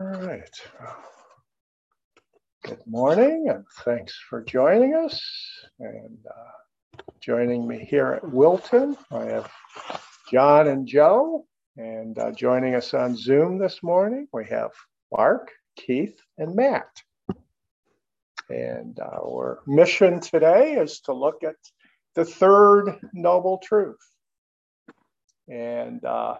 All right. Good morning and thanks for joining us. And uh, joining me here at Wilton, I have John and Joe. And uh, joining us on Zoom this morning, we have Mark, Keith, and Matt. And our mission today is to look at the third noble truth. And uh,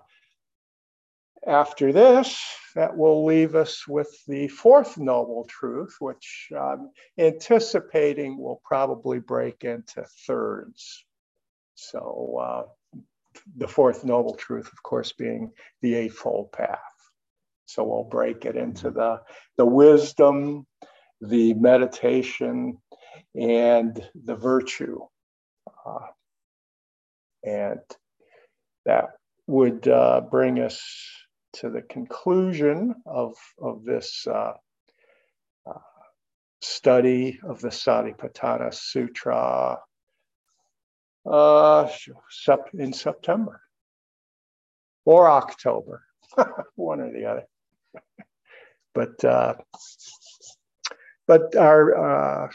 after this, that will leave us with the fourth noble truth, which I'm anticipating will probably break into thirds. So, uh, the fourth noble truth, of course, being the Eightfold Path. So, we'll break it into the, the wisdom, the meditation, and the virtue. Uh, and that would uh, bring us to the conclusion of, of this uh, uh, study of the Satipatthana Sutra uh, in September or October, one or the other. but uh, but our uh,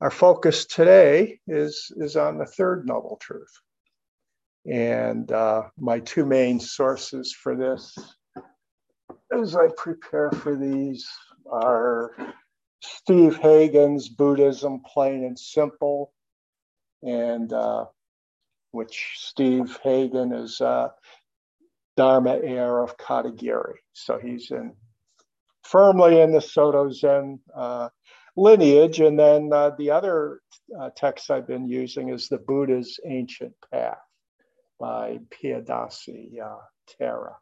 our focus today is is on the third noble truth. And uh, my two main sources for this, as I prepare for these, are Steve Hagen's Buddhism Plain and Simple, and uh, which Steve Hagen is uh, Dharma heir of Katagiri. So he's in firmly in the Soto Zen uh, lineage. And then uh, the other uh, text I've been using is the Buddha's Ancient Path by Piyadasi uh, Thera.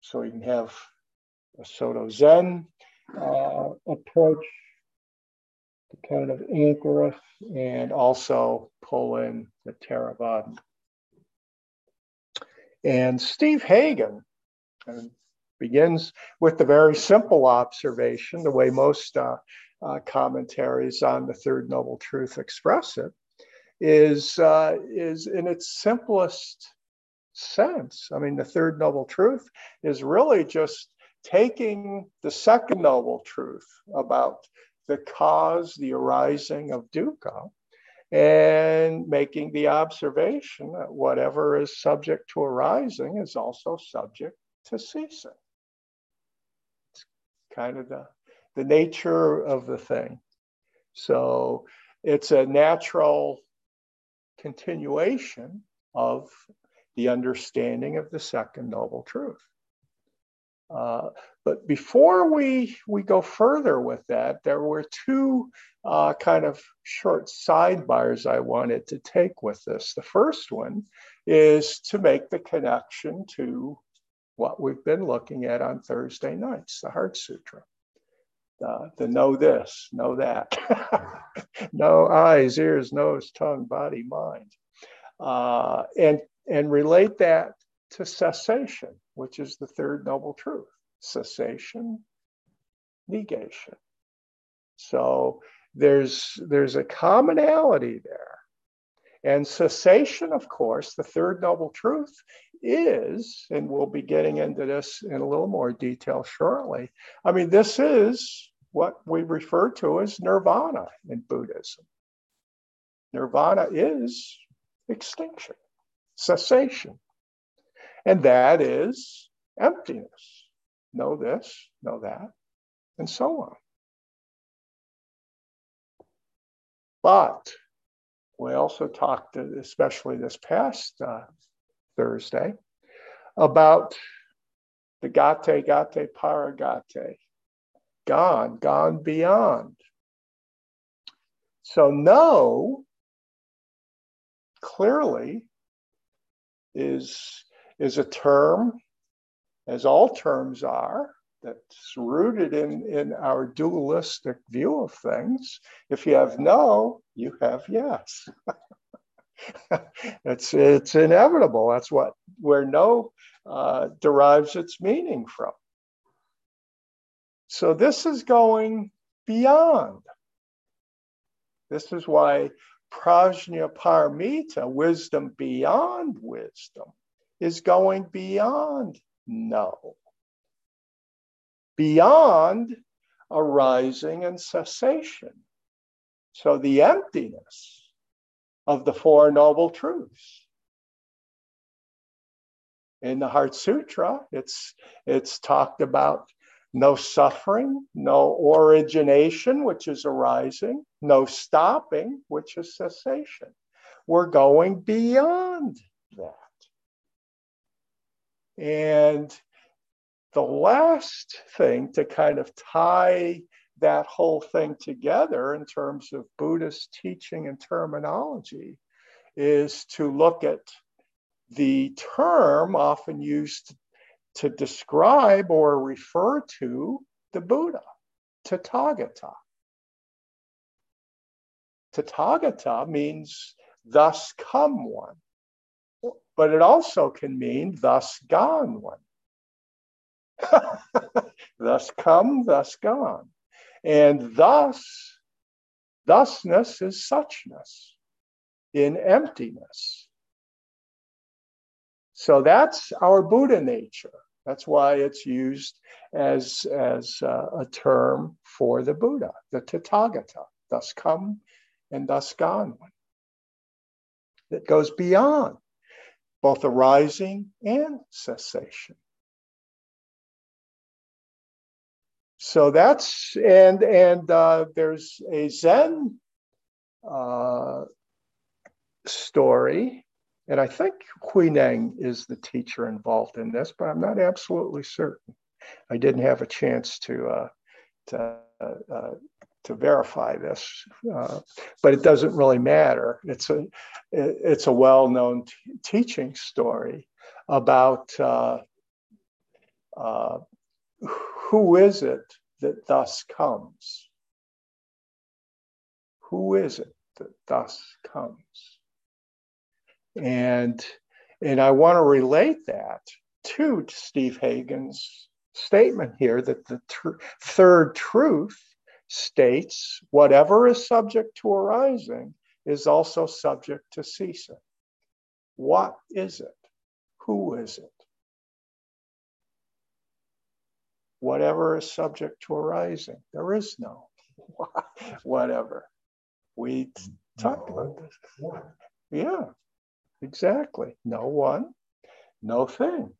So you can have a Soto Zen uh, approach to kind of anchor us and also pull in the Theravada. And Steve Hagen uh, begins with the very simple observation, the way most uh, uh, commentaries on the Third Noble Truth express it, is, uh, is in its simplest sense. I mean, the third noble truth is really just taking the second noble truth about the cause, the arising of dukkha, and making the observation that whatever is subject to arising is also subject to ceasing. It's kind of the, the nature of the thing. So it's a natural continuation of the understanding of the second noble truth. Uh, but before we, we go further with that, there were two uh, kind of short sidebars I wanted to take with this. The first one is to make the connection to what we've been looking at on Thursday nights, the Heart Sutra uh, to know this, know that. know eyes, ears, nose, tongue, body, mind. Uh, and, and relate that to cessation, which is the third noble truth cessation, negation. So there's, there's a commonality there. And cessation, of course, the third noble truth is, and we'll be getting into this in a little more detail shortly. I mean, this is what we refer to as nirvana in Buddhism. Nirvana is extinction, cessation. And that is emptiness. Know this, know that, and so on. But we also talked, especially this past uh, Thursday, about the gate, gate, paragate, gone, gone beyond. So, no clearly is, is a term, as all terms are, that's rooted in, in our dualistic view of things. If you have no, you have yes. it's it's inevitable. That's what where no uh, derives its meaning from. So this is going beyond. This is why prajna paramita, wisdom beyond wisdom, is going beyond No. Beyond arising and cessation. So the emptiness of the Four Noble Truths. In the Heart Sutra, it's, it's talked about no suffering, no origination, which is arising, no stopping, which is cessation. We're going beyond that. And the last thing to kind of tie that whole thing together in terms of Buddhist teaching and terminology is to look at the term often used to describe or refer to the Buddha, Tathagata. Tathagata means thus come one, but it also can mean thus gone one. thus come, thus gone. And thus, thusness is suchness in emptiness. So that's our Buddha nature. That's why it's used as, as uh, a term for the Buddha, the Tathagata, thus come and thus gone one. That goes beyond both arising and cessation. So that's and and uh, there's a Zen uh, story and I think Huineng is the teacher involved in this, but I'm not absolutely certain. I didn't have a chance to uh, to uh, uh, to verify this, uh, but it doesn't really matter. It's a it's a well-known t- teaching story about uh, uh, who is it that thus comes. Who is it that thus comes? And, and I want to relate that to Steve Hagen's statement here that the tr- third truth states whatever is subject to arising is also subject to ceasing. What is it? Who is it? Whatever is subject to arising, there is no whatever. We talked about this. Yeah. Exactly. No one, no thing.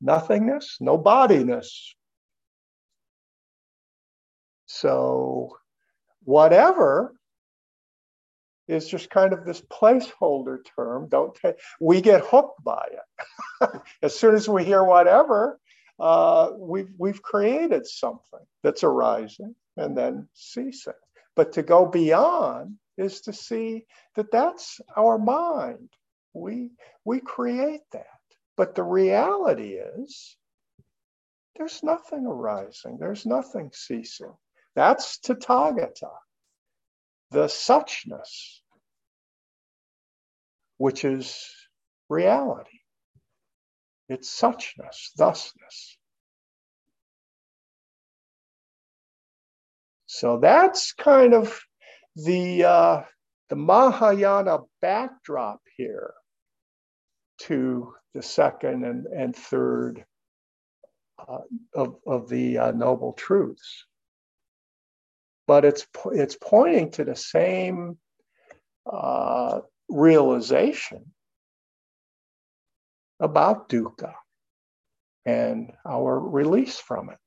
Nothingness, no bodiness. So, whatever is just kind of this placeholder term. Don't take, we get hooked by it. as soon as we hear whatever, uh, we've we've created something that's arising and then ceasing. But to go beyond is to see that that's our mind. We, we create that. But the reality is there's nothing arising, there's nothing ceasing. That's Tathagata, the suchness, which is reality. It's suchness, thusness. So that's kind of the uh, the Mahayana backdrop here to the second and, and third uh, of, of the uh, Noble Truths. But it's, it's pointing to the same uh, realization about dukkha and our release from it.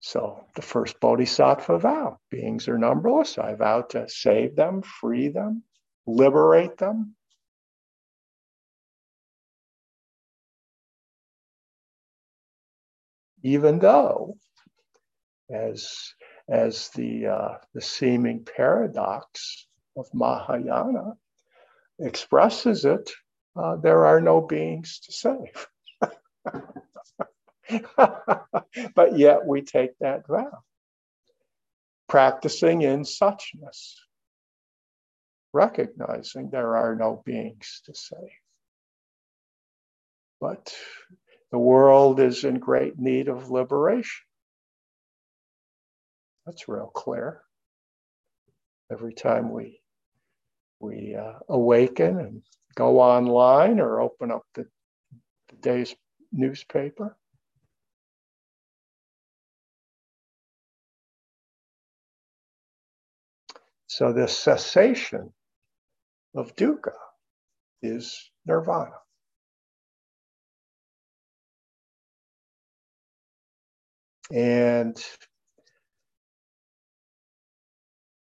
So the first bodhisattva vow beings are numberless. I vow to save them, free them, liberate them. Even though, as, as the, uh, the seeming paradox of Mahayana expresses it, uh, there are no beings to save. but yet we take that vow. Practicing in suchness, recognizing there are no beings to save. But the world is in great need of liberation. That's real clear. Every time we we uh, awaken and go online or open up the, the day's newspaper. So the cessation of dukkha is nirvana. And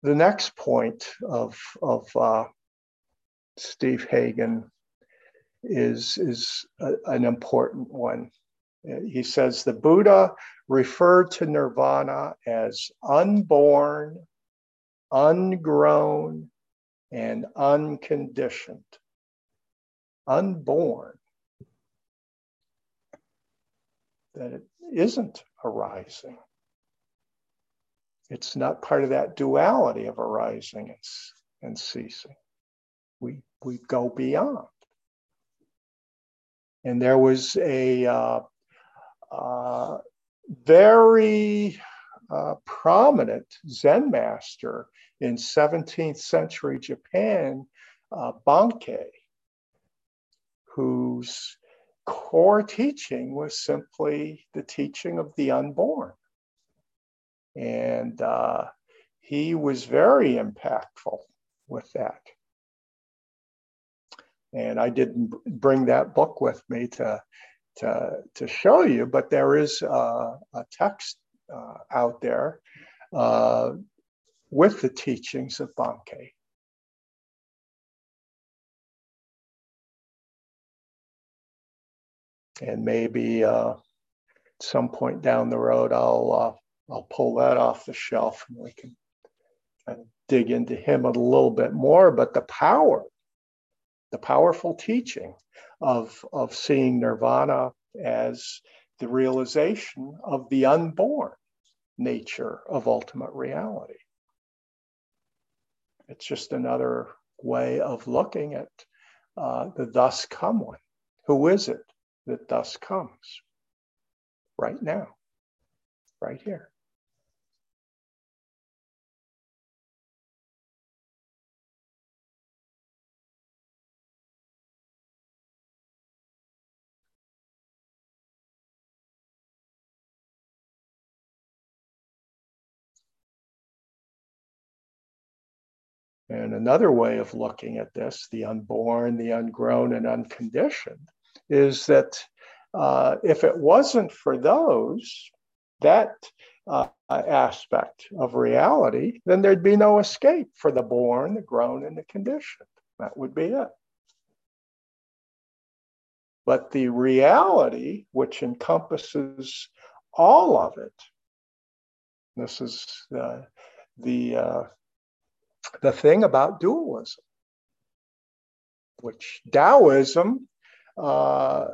the next point of, of uh, Steve Hagen is, is a, an important one. He says the Buddha referred to nirvana as unborn, ungrown, and unconditioned. Unborn. That it isn't arising. It's not part of that duality of arising and, and ceasing. We, we go beyond. And there was a uh, uh, very uh, prominent Zen master in 17th century Japan, uh, Bankei, whose core teaching was simply the teaching of the unborn. And uh, he was very impactful with that. And I didn't bring that book with me to, to, to show you, but there is a, a text uh, out there uh, with the teachings of Bankei. And maybe uh, at some point down the road, I'll uh, I'll pull that off the shelf and we can kind of dig into him a little bit more. But the power, the powerful teaching of of seeing nirvana as the realization of the unborn nature of ultimate reality. It's just another way of looking at uh, the thus come one. Who is it that thus comes? Right now, right here. And another way of looking at this, the unborn, the ungrown, and unconditioned, is that uh, if it wasn't for those, that uh, aspect of reality, then there'd be no escape for the born, the grown, and the conditioned. That would be it. But the reality, which encompasses all of it, this is the, the uh, the thing about dualism, which Taoism, uh,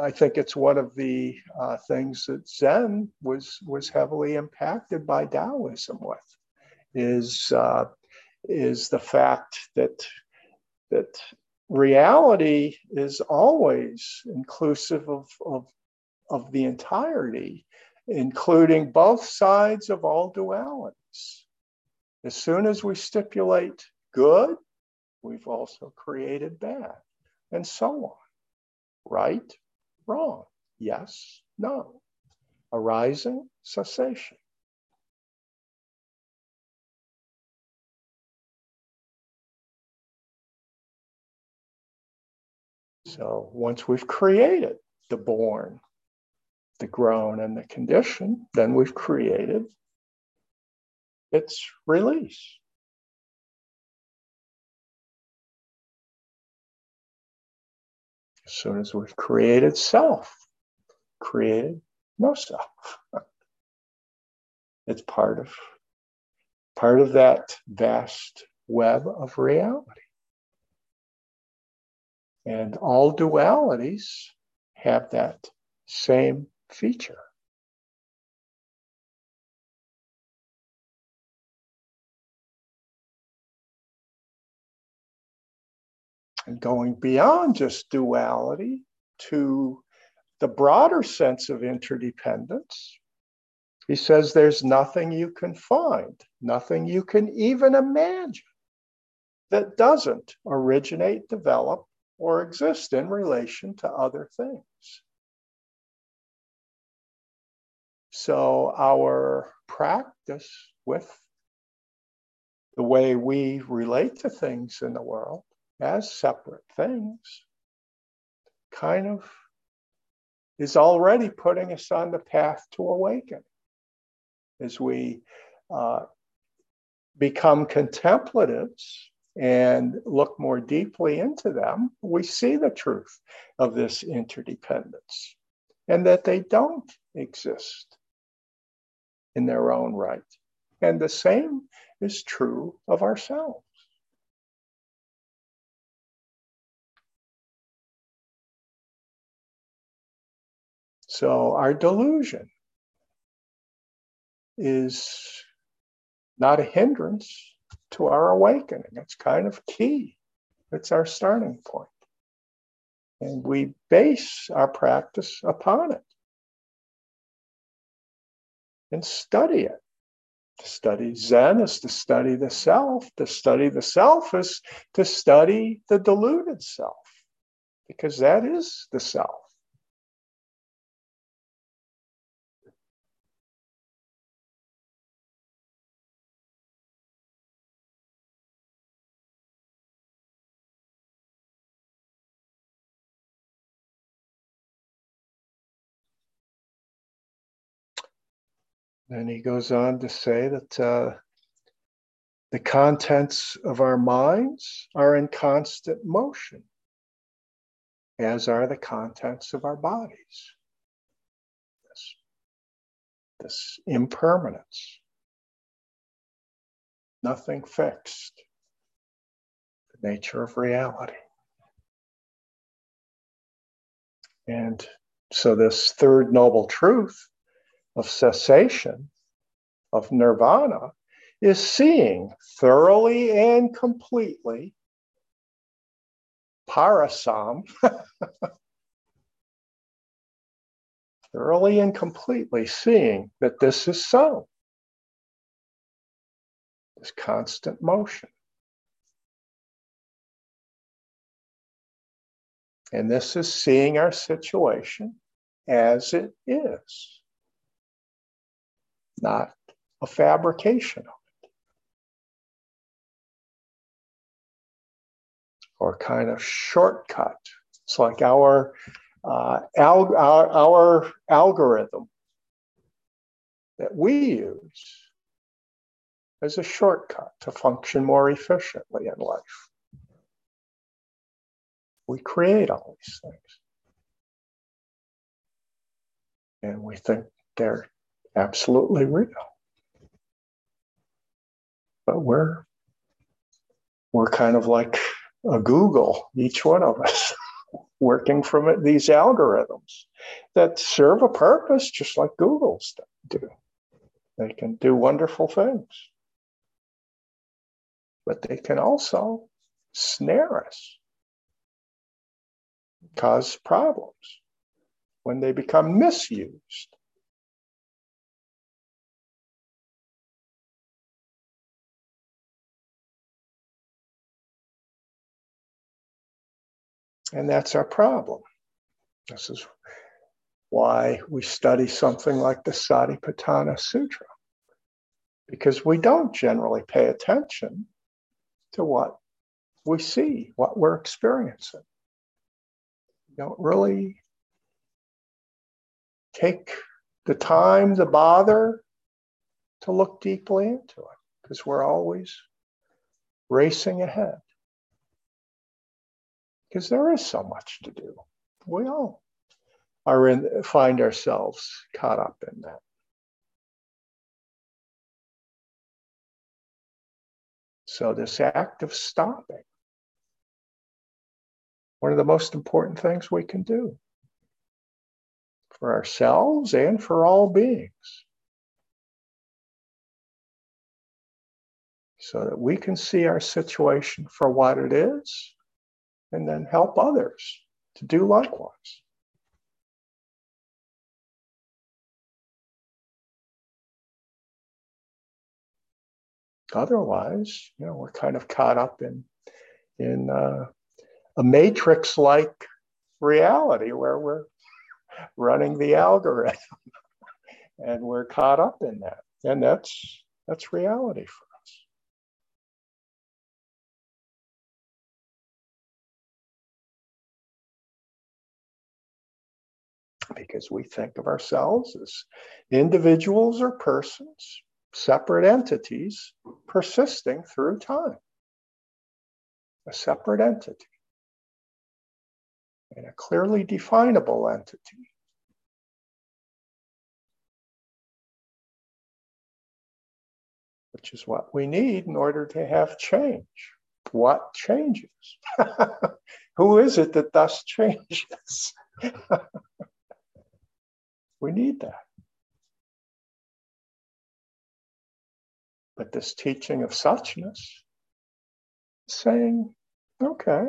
I think it's one of the uh, things that Zen was was heavily impacted by Taoism with, is uh, is the fact that that reality is always inclusive of, of, of the entirety, including both sides of all dualities. As soon as we stipulate good, we've also created bad, and so on. Right, wrong, yes, no. Arising, cessation. So once we've created the born, the grown, and the condition, then we've created its release. As soon as we've created self, created no self. it's part of part of that vast web of reality. And all dualities have that same feature. And going beyond just duality to the broader sense of interdependence. He says there's nothing you can find, nothing you can even imagine that doesn't originate, develop, or exist in relation to other things. So, our practice with the way we relate to things in the world as separate things kind of is already putting us on the path to awaken as we uh, become contemplatives and look more deeply into them, we see the truth of this interdependence and that they don't exist in their own right. And the same is true of ourselves. So our delusion is not a hindrance to our awakening. It's kind of key. It's our starting point. And we base our practice upon it and study it. To study Zen is to study the self. To study the self is to study the deluded self, because that is the self. And he goes on to say that uh, the contents of our minds are in constant motion, as are the contents of our bodies. This, this impermanence, nothing fixed, the nature of reality. And so, this third noble truth of cessation, of nirvana, is seeing thoroughly and completely parasam, thoroughly and completely seeing that this is so. This constant motion. And this is seeing our situation as it is not a fabrication of it. Or kind of shortcut. It's like our, uh, al- our, our algorithm that we use as a shortcut to function more efficiently in life. We create all these things. And we think they're absolutely real. But we're we're kind of like a Google, each one of us, working from these algorithms that serve a purpose, just like Google's do. They can do wonderful things, but they can also snare us, cause problems when they become misused. And that's our problem. This is why we study something like the Satipatthana Sutra, because we don't generally pay attention to what we see, what we're experiencing. We don't really take the time, the bother to look deeply into it, because we're always racing ahead because there is so much to do. We all are in, find ourselves caught up in that. So, this act of stopping, one of the most important things we can do for ourselves and for all beings. So that we can see our situation for what it is and then help others to do likewise. Otherwise, you know, we're kind of caught up in in uh, a matrix like reality where we're running the algorithm and we're caught up in that. And that's that's reality for because we think of ourselves as individuals or persons, separate entities persisting through time. A separate entity and a clearly definable entity. Which is what we need in order to have change. What changes? Who is it that thus changes? We need that. But this teaching of suchness, saying, okay,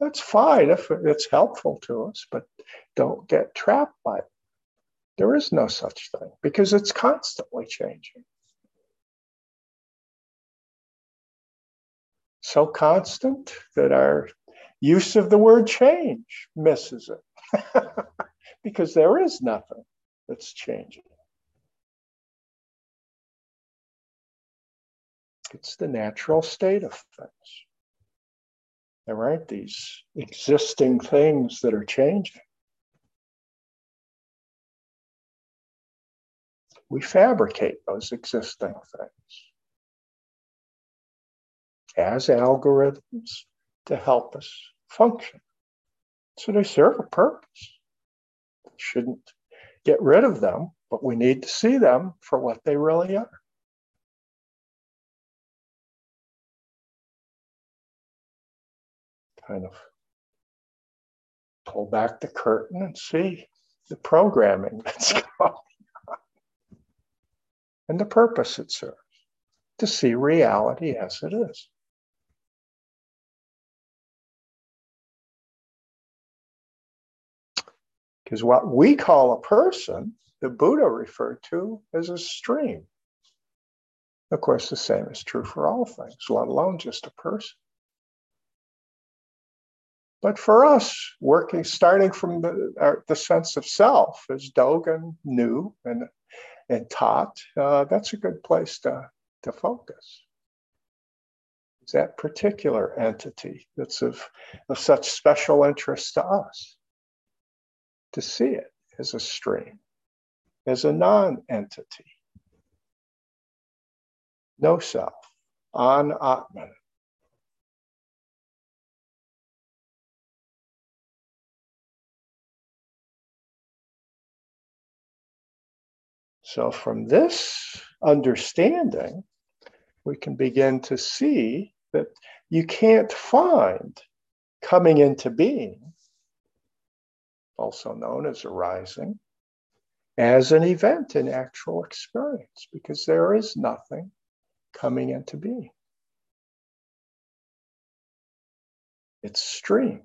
that's fine if it's helpful to us, but don't get trapped by it. There is no such thing because it's constantly changing. So constant that our use of the word change misses it. because there is nothing that's changing. It's the natural state of things. There aren't these existing things that are changing. We fabricate those existing things as algorithms to help us function. So they serve a purpose shouldn't get rid of them, but we need to see them for what they really are. Kind of pull back the curtain and see the programming that's going on and the purpose it serves to see reality as it is. Because what we call a person, the Buddha referred to as a stream. Of course, the same is true for all things, let alone just a person. But for us, working, starting from the, our, the sense of self, as Dogen knew and, and taught, uh, that's a good place to, to focus. It's that particular entity that's of, of such special interest to us to see it as a stream, as a non entity. No self, an Atman. So, from this understanding, we can begin to see that you can't find coming into being also known as arising, as an event in actual experience, because there is nothing coming into being. It's stream,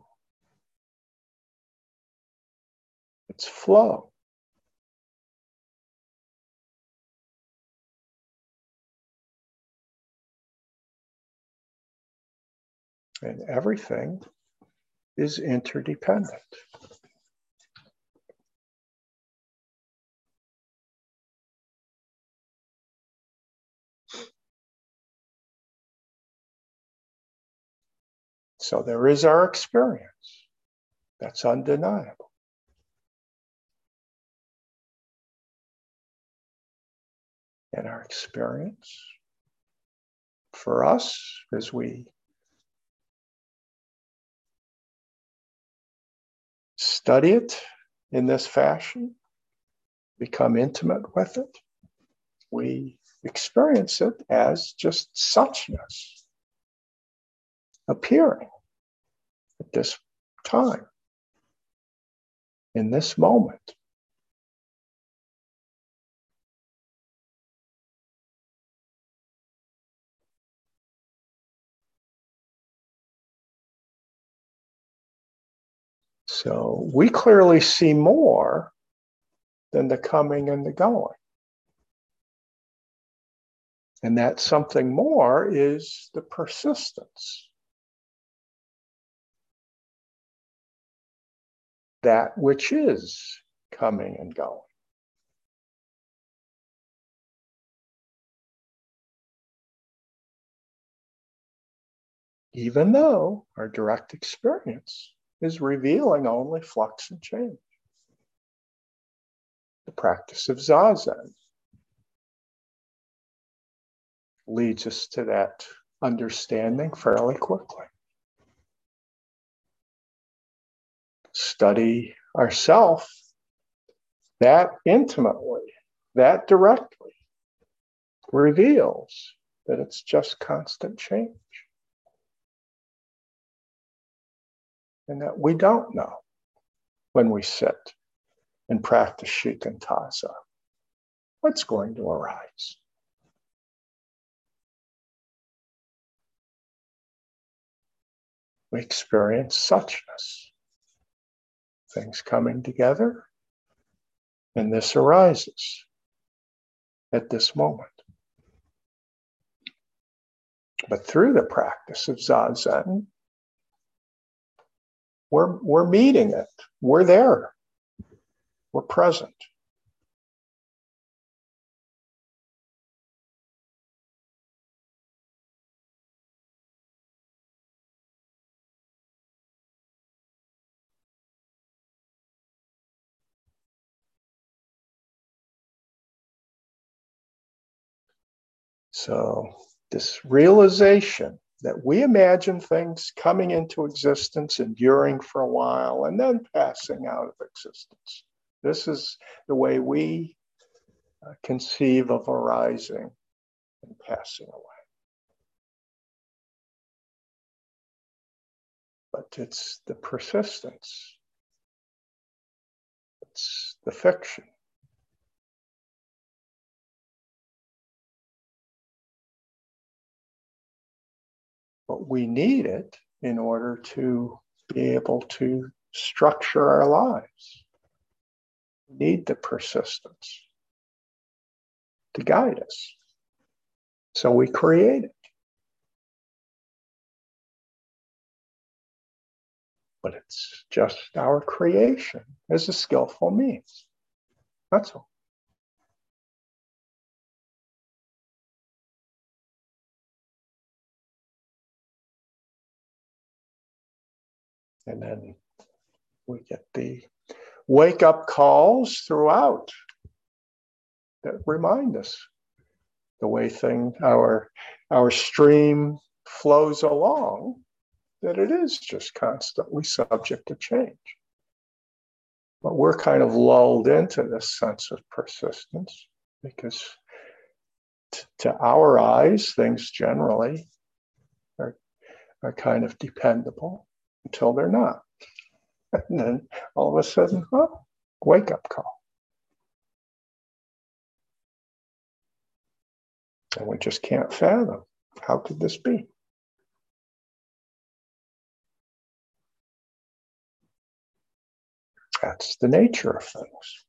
it's flow. And everything is interdependent. So there is our experience. That's undeniable. And our experience for us as we study it in this fashion, become intimate with it, we experience it as just suchness appearing at this time, in this moment. So we clearly see more than the coming and the going. And that something more is the persistence that which is coming and going. Even though our direct experience is revealing only flux and change. The practice of Zazen leads us to that understanding fairly quickly. Study ourself that intimately, that directly reveals that it's just constant change. And that we don't know when we sit and practice shikantaza what's going to arise. we experience suchness, things coming together, and this arises at this moment. But through the practice of Zazen, we're, we're meeting it, we're there, we're present. So, this realization that we imagine things coming into existence, enduring for a while, and then passing out of existence. This is the way we uh, conceive of arising and passing away. But it's the persistence, it's the fiction but we need it in order to be able to structure our lives. We need the persistence to guide us. So we create it. But it's just our creation as a skillful means. That's all. And then we get the wake up calls throughout that remind us the way thing our our stream flows along that it is just constantly subject to change. But we're kind of lulled into this sense of persistence because t- to our eyes things generally are, are kind of dependable until they're not. And then all of a sudden, oh, wake up call. And we just can't fathom how could this be? That's the nature of things.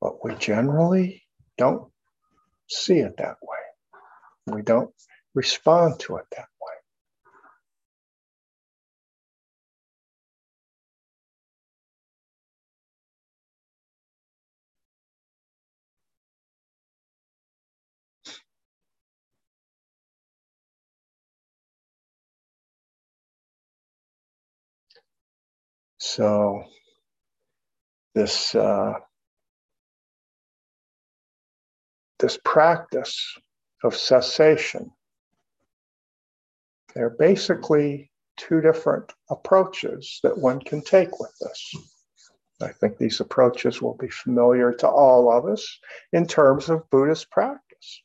But we generally don't see it that way. We don't respond to it that way. So this uh, this practice of cessation there are basically two different approaches that one can take with this. I think these approaches will be familiar to all of us in terms of Buddhist practice.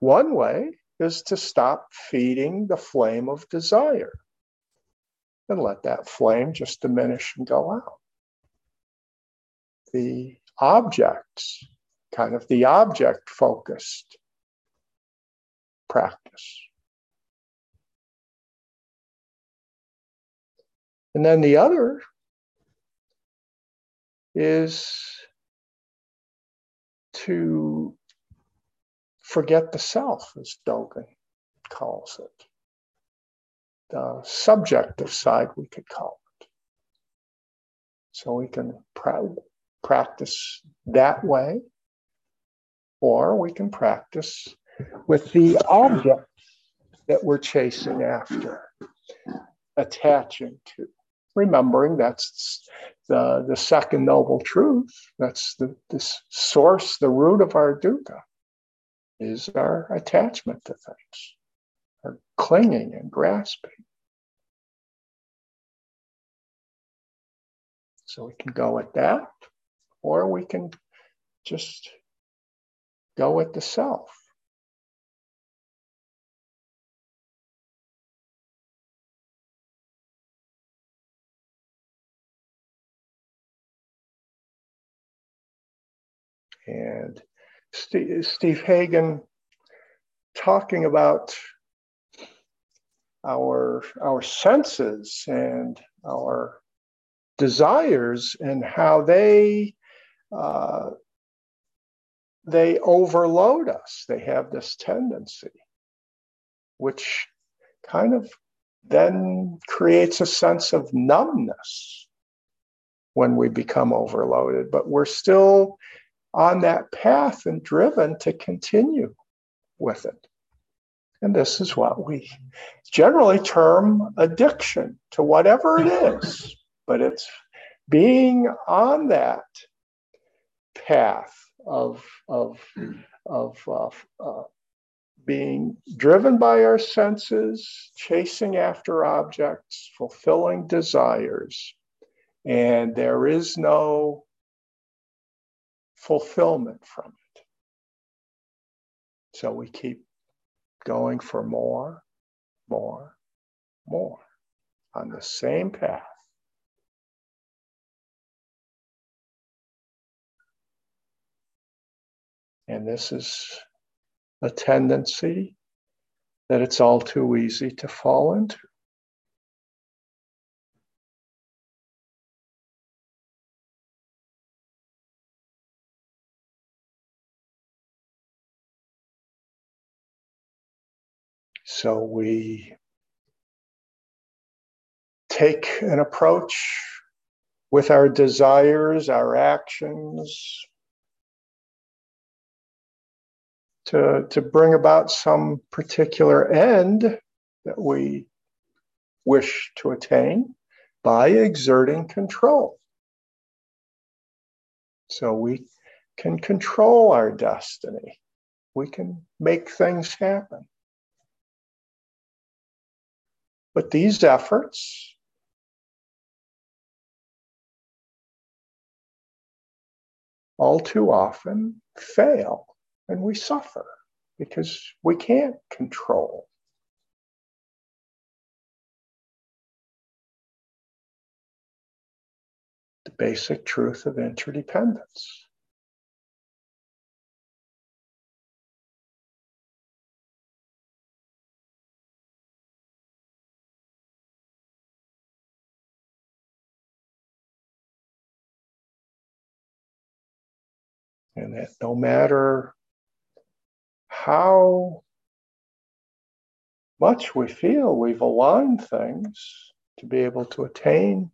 One way is to stop feeding the flame of desire and let that flame just diminish and go out. The objects, kind of the object focused practice. And then the other is to forget the self, as Dogen calls it. the subjective side, we could call it. So we can pra- practice that way, or we can practice with the object that we're chasing after, attaching to. Remembering that's the, the second noble truth, that's the this source, the root of our dukkha, is our attachment to things, our clinging and grasping. So we can go with that, or we can just go with the self. And Steve, Steve Hagen talking about our our senses and our desires and how they uh, they overload us. They have this tendency, which kind of then creates a sense of numbness when we become overloaded. But we're still on that path and driven to continue with it. And this is what we generally term addiction to whatever it is, but it's being on that path of, of, of uh, uh, being driven by our senses, chasing after objects, fulfilling desires. And there is no fulfillment from it. So we keep going for more, more, more on the same path. And this is a tendency that it's all too easy to fall into. So we take an approach with our desires, our actions, to, to bring about some particular end that we wish to attain by exerting control. So we can control our destiny. We can make things happen. But these efforts all too often fail and we suffer because we can't control. The basic truth of interdependence. And that no matter how much we feel we've aligned things to be able to attain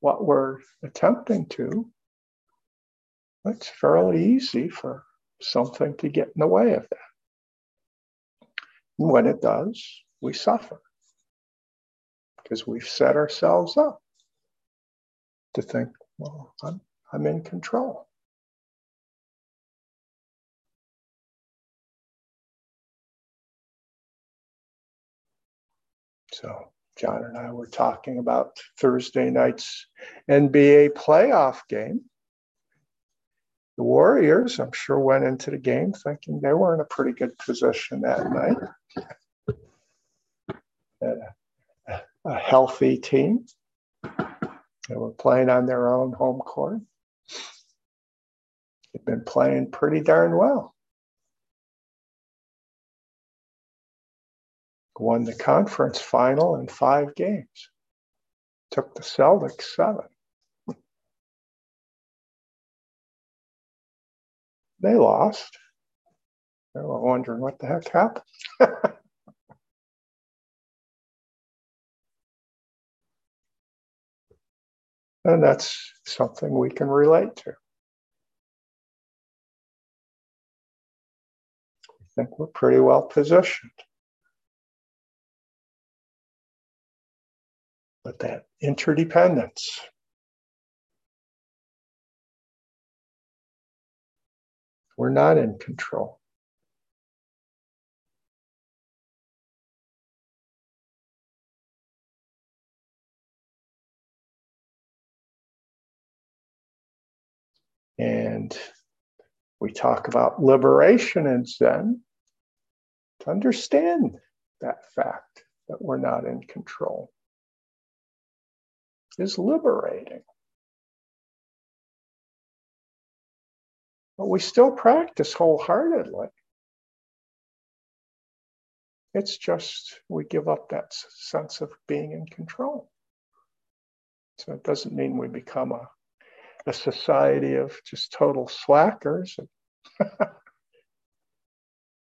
what we're attempting to, it's fairly easy for something to get in the way of that. And when it does, we suffer because we've set ourselves up to think, well, I'm, I'm in control. So John and I were talking about Thursday night's NBA playoff game. The Warriors, I'm sure, went into the game thinking they were in a pretty good position that night. A, healthy team. They were playing on their own home court. They've been playing pretty darn well. won the conference final in five games, took the Celtics seven. They lost. They were wondering what the heck happened. and that's something we can relate to. I think we're pretty well positioned. But that interdependence, we're not in control. And we talk about liberation in Zen to understand that fact that we're not in control is liberating. But we still practice wholeheartedly. It's just we give up that sense of being in control. So it doesn't mean we become a a society of just total slackers.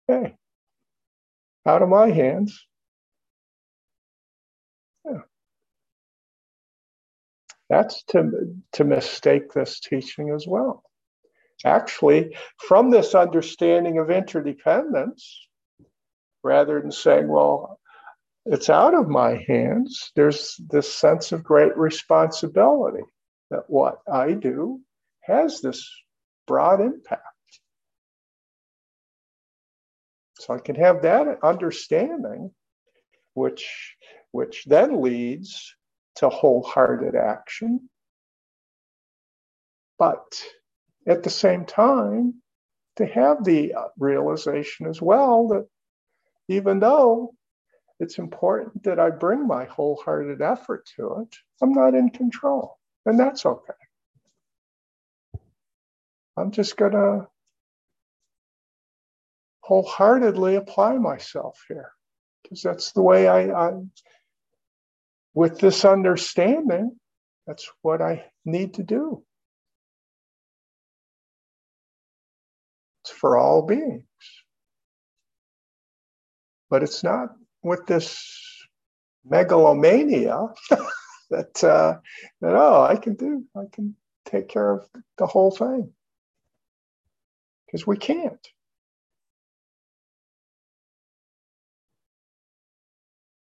hey, out of my hands. That's to, to mistake this teaching as well. Actually, from this understanding of interdependence, rather than saying, well, it's out of my hands, there's this sense of great responsibility that what I do has this broad impact. So I can have that understanding, which, which then leads to wholehearted action. But at the same time, to have the realization as well that even though it's important that I bring my wholehearted effort to it, I'm not in control. And that's okay. I'm just going to wholeheartedly apply myself here because that's the way I, I, with this understanding, that's what I need to do. It's for all beings. But it's not with this megalomania that uh, that oh I can do I can take care of the whole thing because we can't.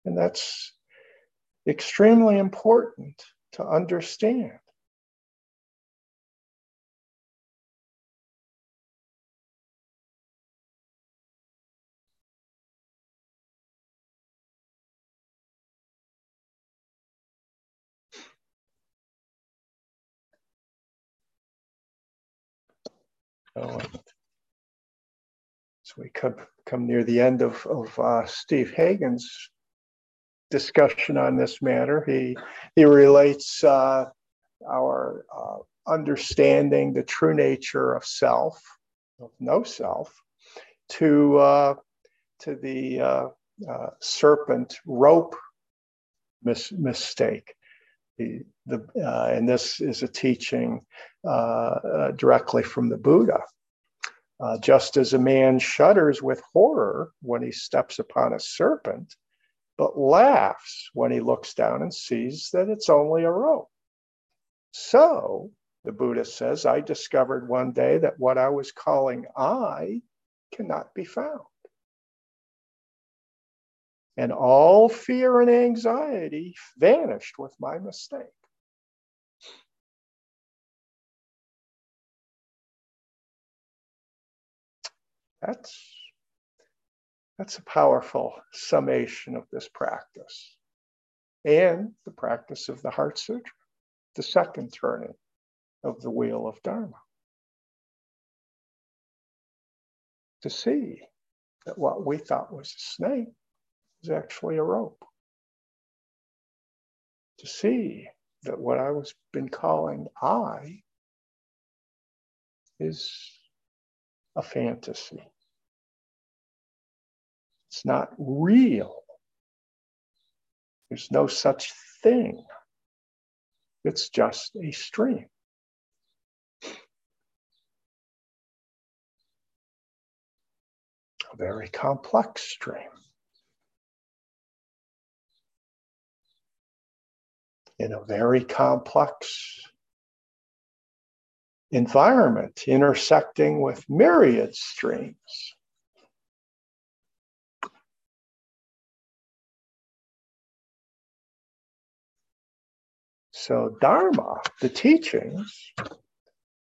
And that's extremely important to understand. So, so we come, come near the end of, of uh, Steve Hagen's discussion on this matter. He, he relates uh, our uh, understanding the true nature of self, of no self, to, uh, to the uh, uh, serpent rope mis- mistake. The, the, uh, and this is a teaching directly from the Buddha. Just as a man shudders with horror when he steps upon a serpent, but laughs when he looks down and sees that it's only a rope. So, the Buddha says, I discovered one day that what I was calling I cannot be found. And all fear and anxiety vanished with my mistake. That's, that's a powerful summation of this practice and the practice of the Heart Sutra, the second turning of the wheel of Dharma. To see that what we thought was a snake is actually a rope. To see that what I was been calling I is a fantasy. It's not real. There's no such thing. It's just a stream. A very complex stream. in a very complex environment, intersecting with myriad streams. So, Dharma, the teachings,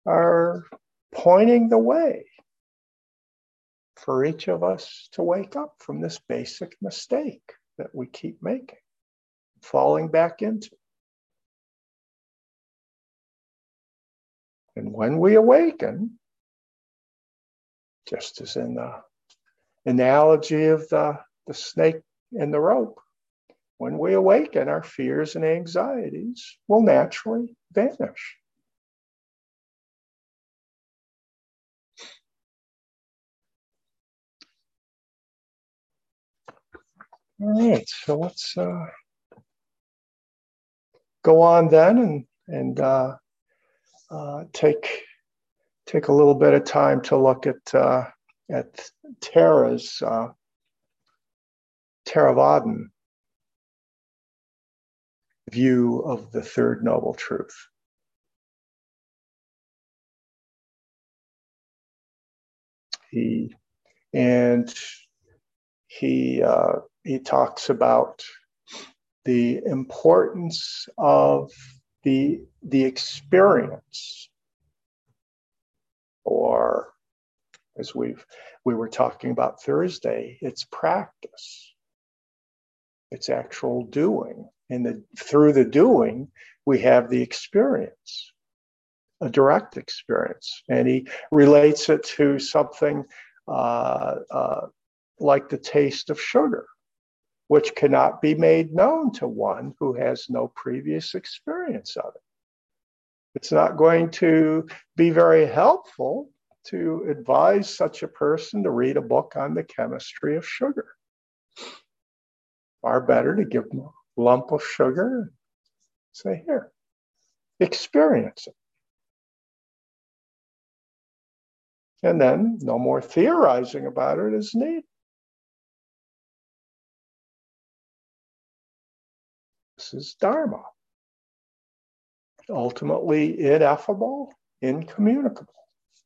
are pointing the way for each of us to wake up from this basic mistake that we keep making, falling back into. And when we awaken, just as in the analogy of the, the snake and the rope, when we awaken, our fears and anxieties will naturally vanish. All right, so let's uh, go on then and and uh, uh, take take a little bit of time to look at uh, at Tara's uh, Theravadan view of the third noble truth. He and he uh, he talks about the importance of the the experience or as we've we were talking about Thursday, it's practice. It's actual doing. And the, through the doing, we have the experience, a direct experience. And he relates it to something uh, uh, like the taste of sugar, which cannot be made known to one who has no previous experience of it. It's not going to be very helpful to advise such a person to read a book on the chemistry of sugar. Far better to give them lump of sugar say, here, experience it. And then no more theorizing about it is needed. This is Dharma. Ultimately ineffable, incommunicable,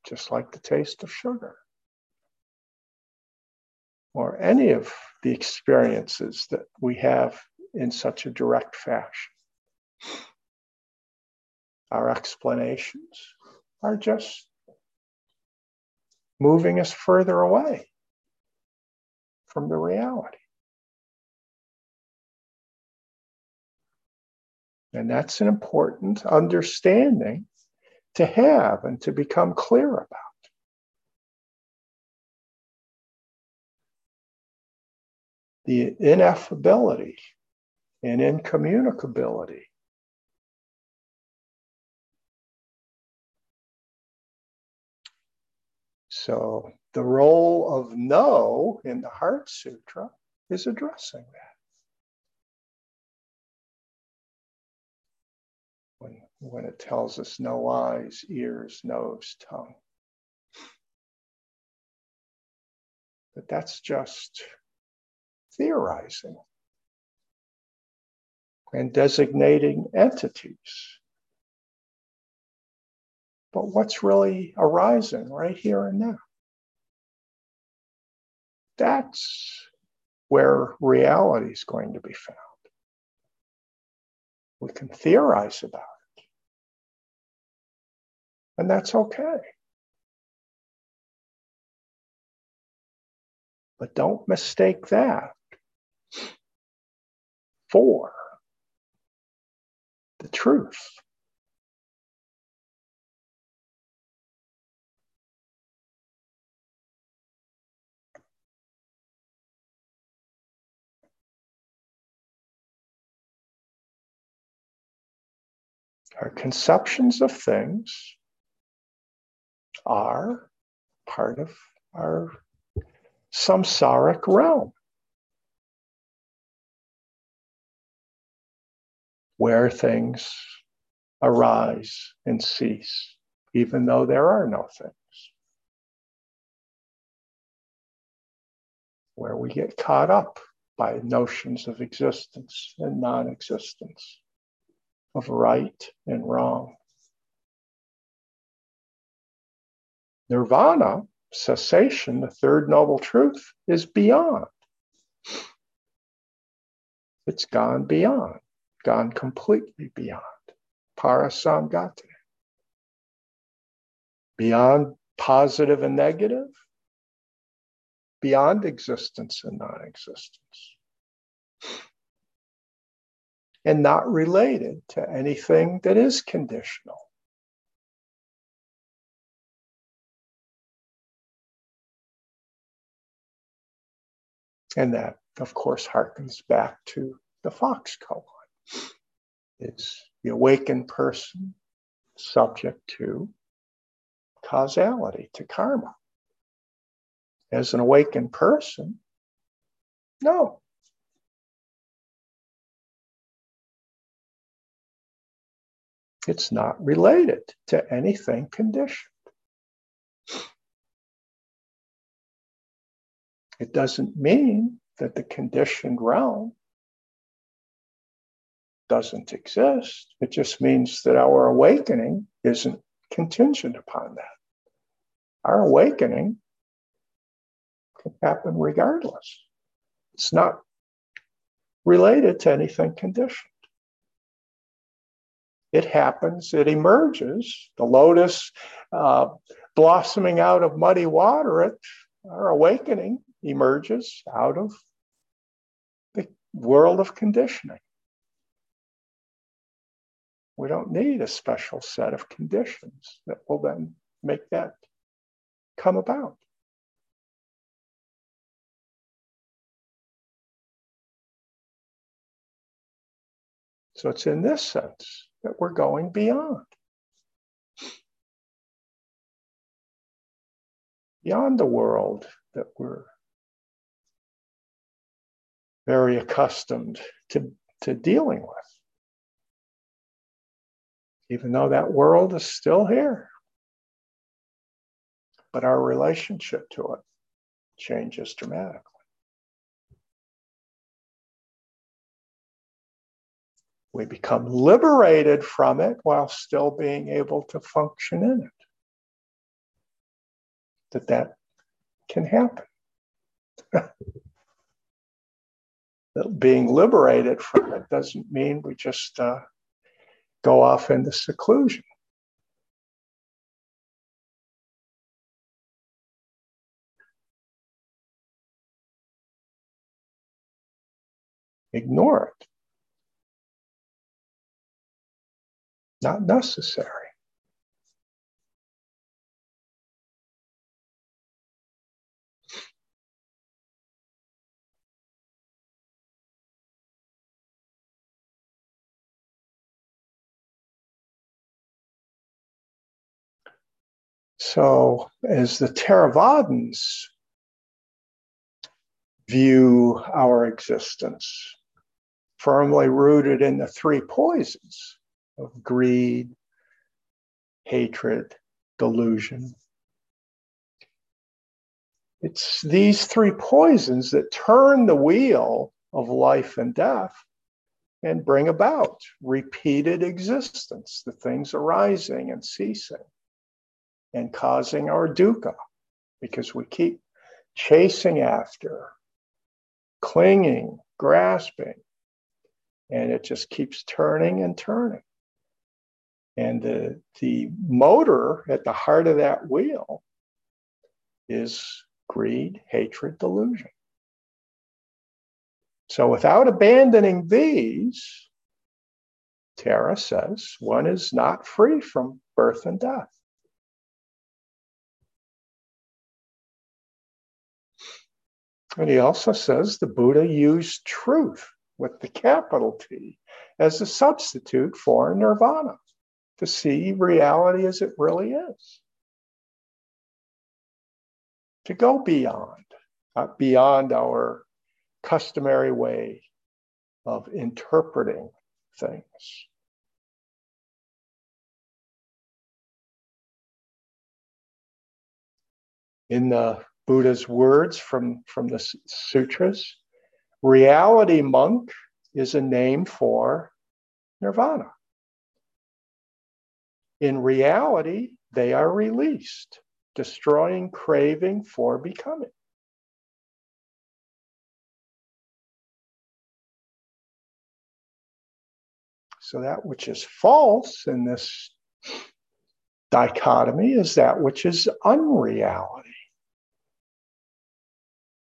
just like the taste of sugar. Or any of the experiences that we have in such a direct fashion. Our explanations are just moving us further away from the reality. And that's an important understanding to have and to become clear about. The ineffability and incommunicability. So, the role of no in the Heart Sutra is addressing that. when, when it tells us no eyes, ears, nose, tongue. But that's just theorizing and designating entities. But what's really arising right here and now? That's where reality is going to be found. We can theorize about it. And that's okay. But don't mistake that for the truth. Our conceptions of things are part of our samsaric realm. Where things arise and cease, even though there are no things. Where we get caught up by notions of existence and non existence. of right and wrong. Nirvana, cessation, the third noble truth, is beyond. It's gone beyond, gone completely beyond. Parasamgata. Beyond positive and negative, beyond existence and non existence, and not related to anything that is conditional. And that, of course, harkens back to the Fox koan. Is the awakened person subject to causality, to karma? As an awakened person, no. It's not related to anything conditioned. It doesn't mean that the conditioned realm doesn't exist. It just means that our awakening isn't contingent upon that. Our awakening can happen regardless. It's not related to anything conditioned. It happens, it emerges. The lotus uh, blossoming out of muddy water, it, our awakening emerges out of the world of conditioning. We don't need a special set of conditions that will then make that come about. So it's in this sense that we're going beyond. Beyond the world that we're very accustomed to, to dealing with. Even though that world is still here. But our relationship to it changes dramatically. We become liberated from it while still being able to function in it. That that can happen. that being liberated from it doesn't mean we just uh, go off into seclusion. Ignore it. Not necessary. So, as the Theravadins view our existence, firmly rooted in the three poisons of greed, hatred, delusion. It's these three poisons that turn the wheel of life and death and bring about repeated existence, the things arising and ceasing and causing our dukkha because we keep chasing after, clinging, grasping, and it just keeps turning and turning. And the, the motor at the heart of that wheel is greed, hatred, delusion. So without abandoning these, Tara says, one is not free from birth and death. And he also says the Buddha used truth with the capital T as a substitute for nirvana to see reality as it really is. To go beyond, uh, beyond our customary way of interpreting things. In the Buddha's words from, from the sutras. Reality monk is a name for nirvana, in reality, they are released, destroying craving for becoming. So that which is false in this dichotomy is that which is unreality,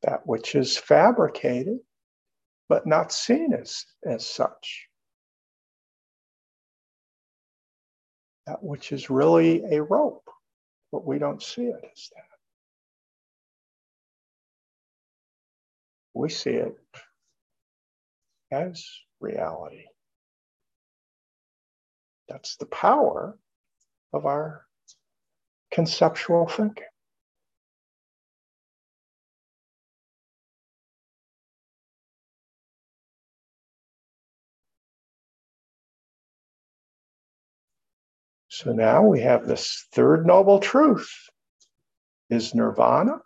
that which is fabricated, but not seen as, as such. That which is really a rope, but we don't see it as that. We see it as reality. That's the power of our conceptual thinking. So now we have this third noble truth is nirvana,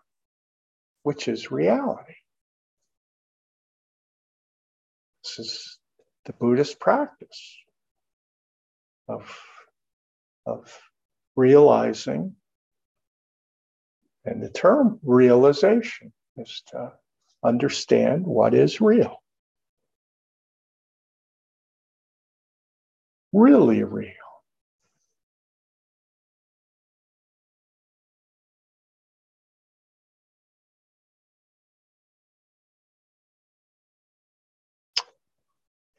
which is reality. This is the Buddhist practice of, of realizing. And the term realization is to understand what is real. Really real.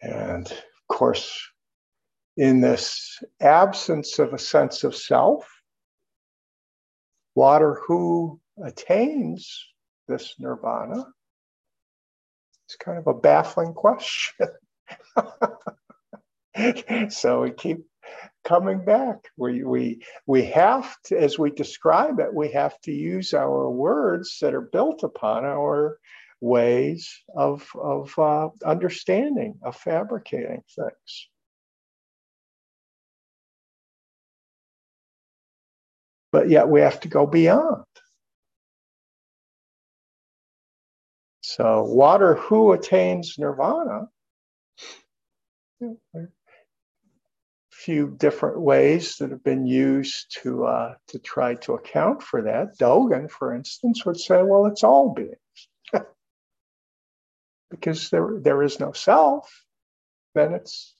And of course, in this absence of a sense of self, water who attains this nirvana? It's kind of a baffling question. so we keep coming back. We, we, we have to, as we describe it, we have to use our words that are built upon our ways of, of uh, understanding, of fabricating things. but yet we have to go beyond. So, water who attains nirvana? Few different ways that have been used to uh, to try to account for that. Dogen, for instance, would say, "Well, it's all beings, because there there is no self. Then it's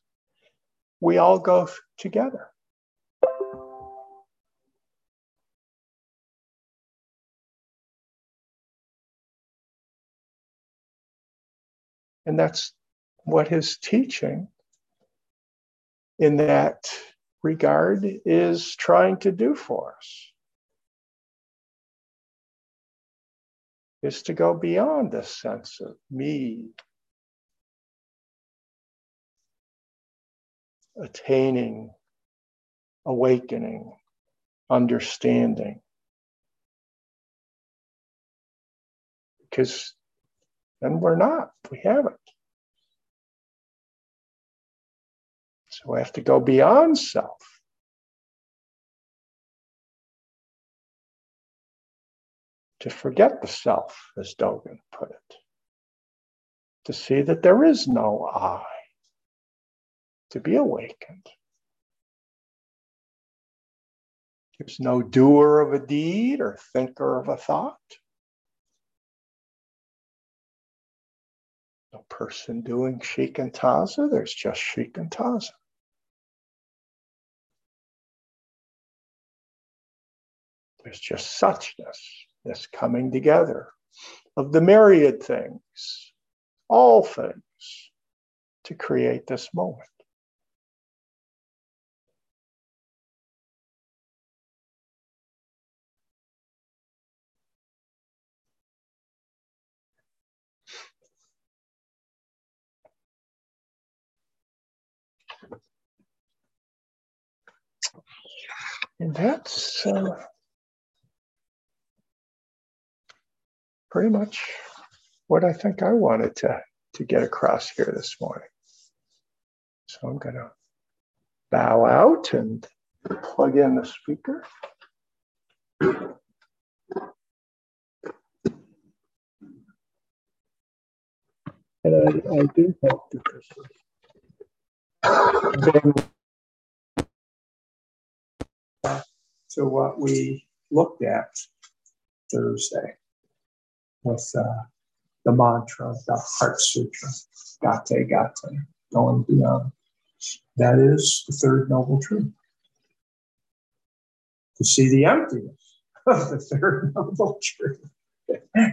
we all go together." And that's what his teaching in that regard is trying to do for us. Is to go beyond the sense of me attaining, awakening, understanding. Because and we're not. We haven't. So we have to go beyond self. To forget the self, as Dogen put it. To see that there is no I. To be awakened. There's no doer of a deed or thinker of a thought. no person doing shikantaza. There's just shikantaza. There's just suchness, this coming together of the myriad things, all things, to create this moment. And that's uh, pretty much what I think I wanted to, to get across here this morning. So I'm going to bow out and plug in the speaker. And I, I do is to what we looked at Thursday with uh, the mantra, the Heart Sutra, Gate Gate, going beyond. That is the third noble truth. To see the emptiness of the third noble truth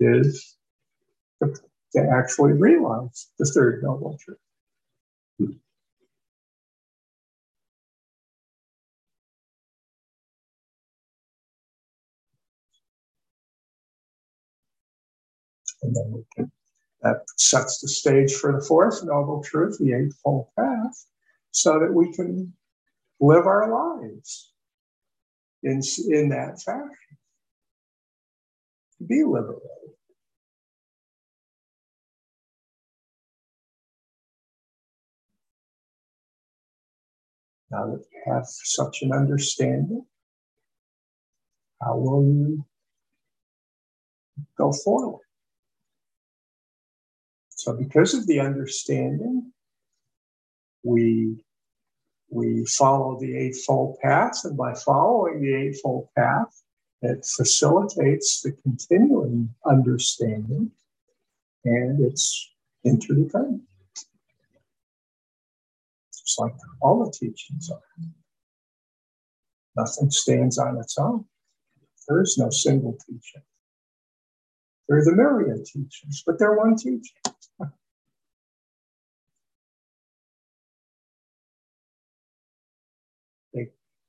is to, to actually realize the third noble truth. And then we can, that sets the stage for the fourth noble truth, the Eightfold Path, so that we can live our lives in, in that fashion. Be liberated. Now that you have such an understanding, how will you go forward? So, because of the understanding, we we follow the Eightfold Path, and by following the Eightfold Path, it facilitates the continuing understanding and it's interdependent. Just like all the teachings are. Nothing stands on its own. There is no single teaching. There are the myriad teachings, but they're one teaching.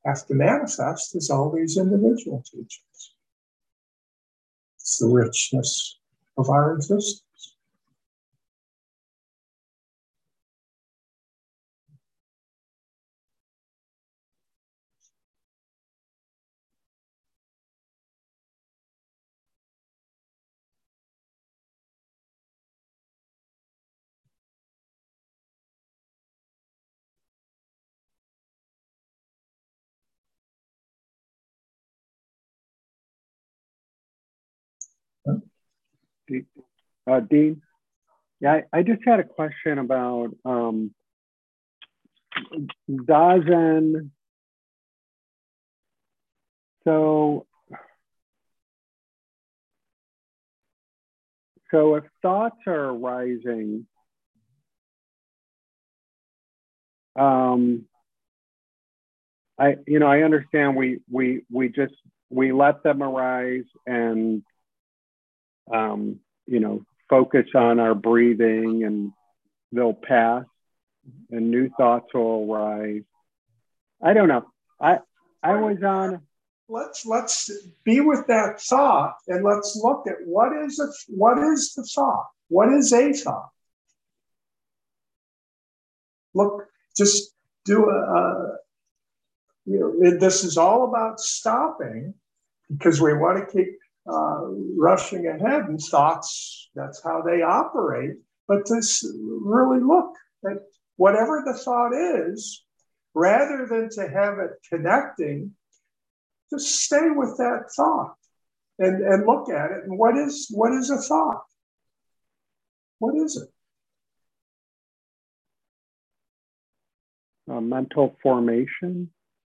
Have to manifest as all these individual teachings. It's the richness of our existence. Uh, Dean, yeah, I, I, just had a question about um, Zazen. So, so if thoughts are arising, um, I, you know, I understand we we we just we let them arise and um, you know, focus on our breathing and they'll pass and new thoughts will arise. I don't know. I I was on let's let's be with that thought and let's look at what is a, what is the thought? What is a thought? Look, just do a, a you know, this is all about stopping because we want to keep uh, rushing ahead and thoughts, that's how they operate. But to really look at whatever the thought is, rather than to have it connecting, just stay with that thought and, and look at it. And what is what is a thought? What is it? A mental formation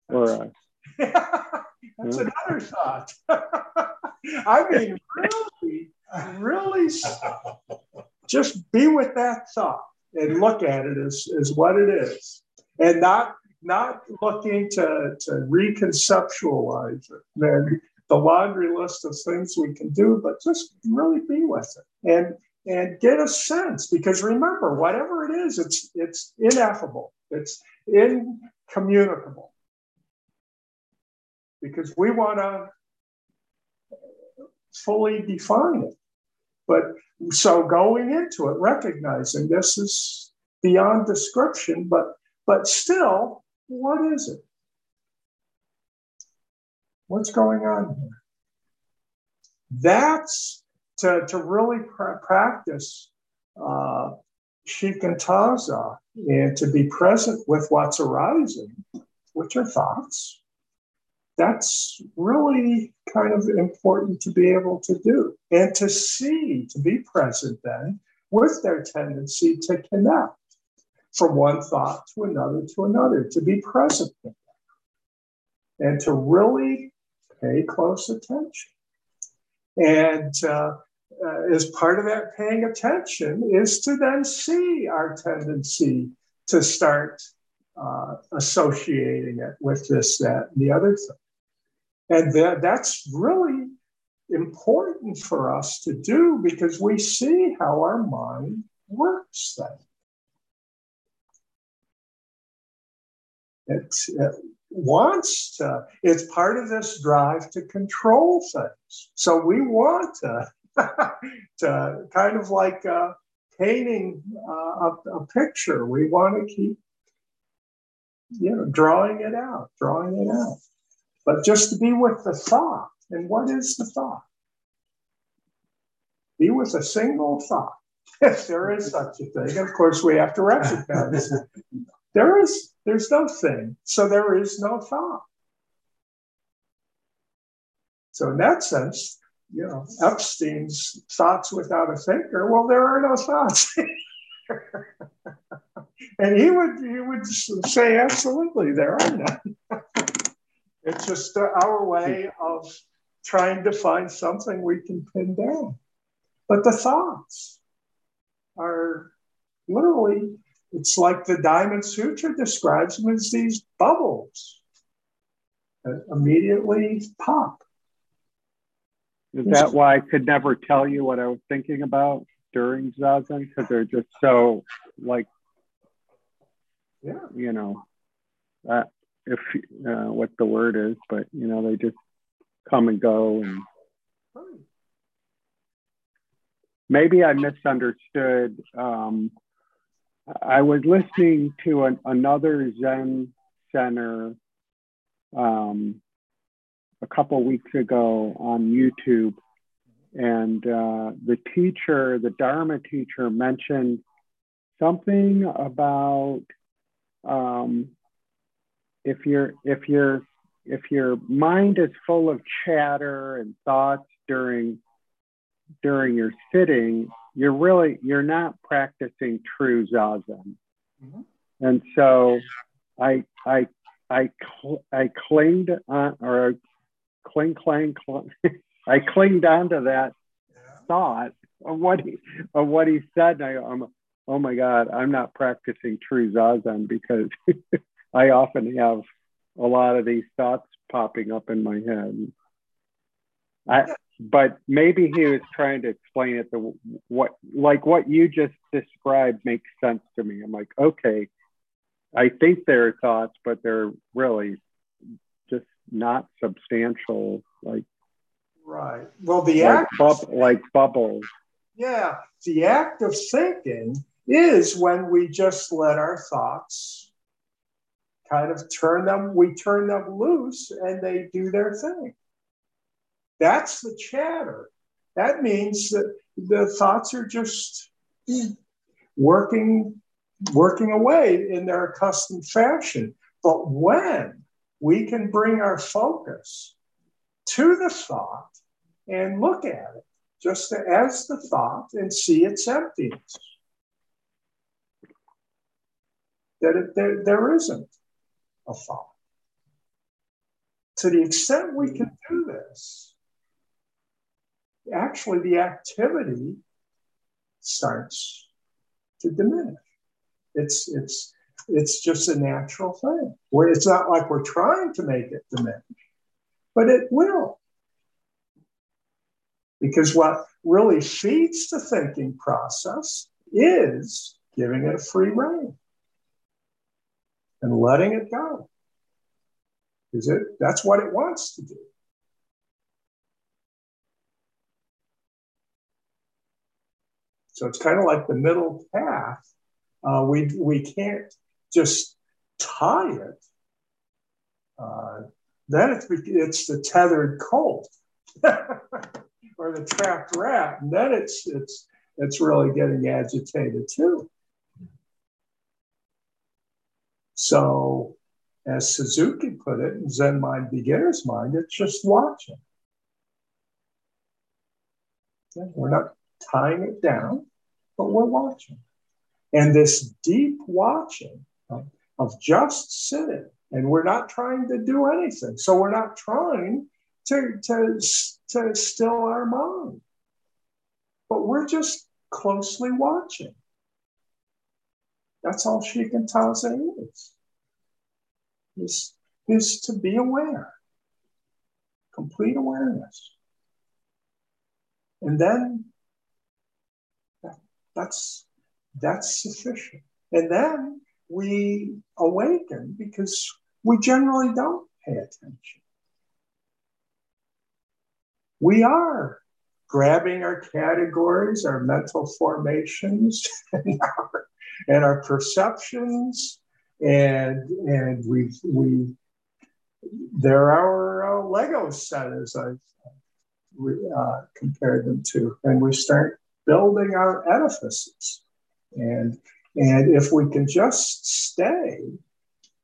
or a... that's hmm. another thought. I mean, really, really just be with that thought and look at it as, as what it is. And not not looking to, to reconceptualize it. And the laundry list of things we can do, but just really be with it. And and get a sense because remember, whatever it is, it's it's ineffable, it's incommunicable. Because we want to fully define it. But so going into it, recognizing this is beyond description, but but still, what is it? What's going on here? That's to, to really pra- practice uh, shikantaza and to be present with what's arising, which are thoughts, that's really kind of important to be able to do and to see, to be present then with their tendency to connect from one thought to another to another, to be present with them. and to really pay close attention. And uh, uh, as part of that paying attention is to then see our tendency to start uh, associating it with this, that, and the other thing. And that, that's really important for us to do because we see how our mind works then. It, it wants to, it's part of this drive to control things. So we want to, to kind of like uh, painting uh, a, a picture. We want to keep, you know, drawing it out, drawing it out. But just to be with the thought. And what is the thought? Be with a single thought. If there is such a thing, of course, we have to recognize there is there's no thing, so there is no thought. So in that sense, you know, Epstein's thoughts without a thinker. Well, there are no thoughts. and he would he would say absolutely there are none. it's just our way of trying to find something we can pin down. But the thoughts are literally, it's like the Diamond Sutra describes them as these bubbles that immediately pop. Is that why I could never tell you what I was thinking about during Zazen? Because they're just so like, yeah, you know, uh, if uh, what the word is, but you know, they just come and go and maybe I misunderstood. Um, I was listening to an, another Zen center um, a couple weeks ago on YouTube, and uh, the teacher, the Dharma teacher, mentioned something about um, if you're if you're if your mind is full of chatter and thoughts during during your sitting, you're really you're not practicing true zazen. Mm-hmm. And so I I I cl- I clinged on or cling clang cling, I clinged onto that thought of what he of what he said. And I, I'm oh my God, I'm not practicing true zazen because I often have a lot of these thoughts popping up in my head. I, but maybe he was trying to explain it the what like what you just described makes sense to me. I'm like, okay, I think they're thoughts, but they're really just not substantial, like right. Well, the like, act bub- like bubbles. Yeah, the act of thinking is when we just let our thoughts kind of turn them, we turn them loose and they do their thing. That's the chatter. That means that the thoughts are just working, working away in their accustomed fashion. But when we can bring our focus to the thought and look at it just as the thought and see its emptiness, that it, there, there isn't a thought. To the extent we can do this, actually the activity starts to diminish. It's it's it's just a natural thing. Where it's not like we're trying to make it diminish, but it will. Because what really feeds the thinking process is giving it a free rein and letting it go. Is it? That's what it wants to do. So it's kind of like the middle path. Uh, we we can't just tie it. Uh, then it's it's the tethered colt or the trapped rat, and then it's it's it's really getting agitated too. So, as Suzuki put it, Zen mind, beginner's mind, it's just watching. We're not tying it down, but we're watching. And this deep watching of, of just sitting And we're not trying to do anything. So we're not trying to, to, to still our mind. But we're just closely watching. That's all shikantaza is. Is, is to be aware. Complete awareness. And then that, that's that's sufficient. And then we awaken because we generally don't pay attention. We are grabbing our categories, our mental formations, and our, and our perceptions, and and we we they're our uh, Lego set as I've uh, compared them to, and we start building our edifices, and and if we can just stay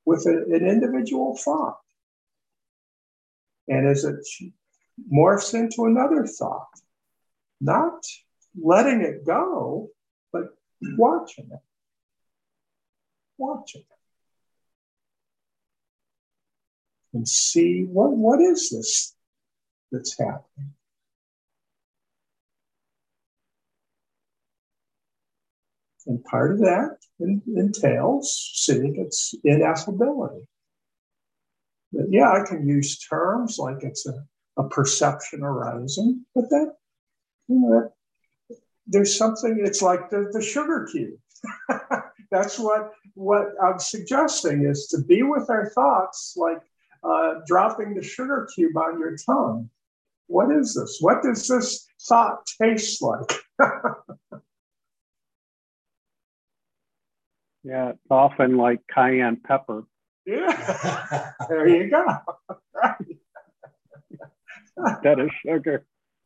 with a, an individual thought, and as it morphs into another thought, not letting it go, but watching it. Watching it. And see what, what is this that's happening? And part of that entails seeing its ineffability. But yeah, I can use terms like it's a, a perception arising, but that, you know, there's something, it's like the, the sugar cube. That's what, what I'm suggesting is to be with our thoughts like uh, dropping the sugar cube on your tongue. What is this? What does this thought taste like? Yeah, it's often like cayenne pepper. Yeah, there you go. Instead of sugar.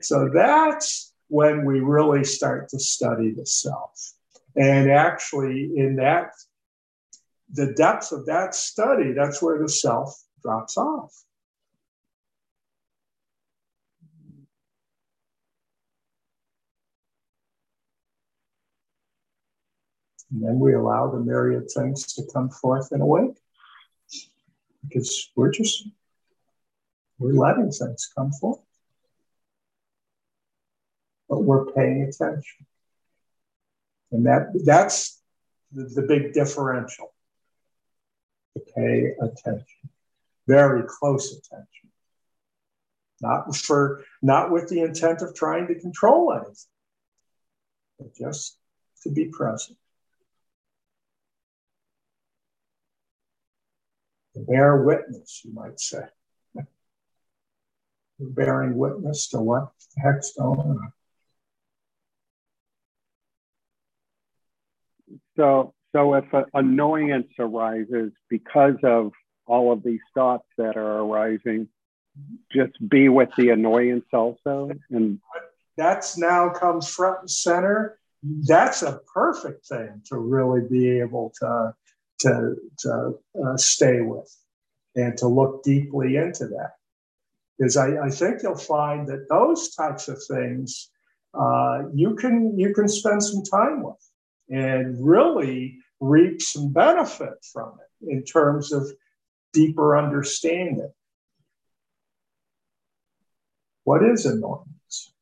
so that's when we really start to study the self. And actually, in that, the depth of that study, that's where the self drops off. And then we allow the myriad things to come forth and awake. Because we're just, we're letting things come forth. But we're paying attention. And that that's the, the big differential. To pay attention. Very close attention. Not for not with the intent of trying to control anything, but just to be present. To bear witness, you might say. bearing witness to what the heck's going on. So, so if an annoyance arises because of all of these thoughts that are arising, just be with the annoyance also, and that's now comes front and center. That's a perfect thing to really be able to to, to uh, stay with and to look deeply into that. Because I, I think you'll find that those types of things uh, you can you can spend some time with and really reap some benefit from it in terms of deeper understanding. What is annoyance?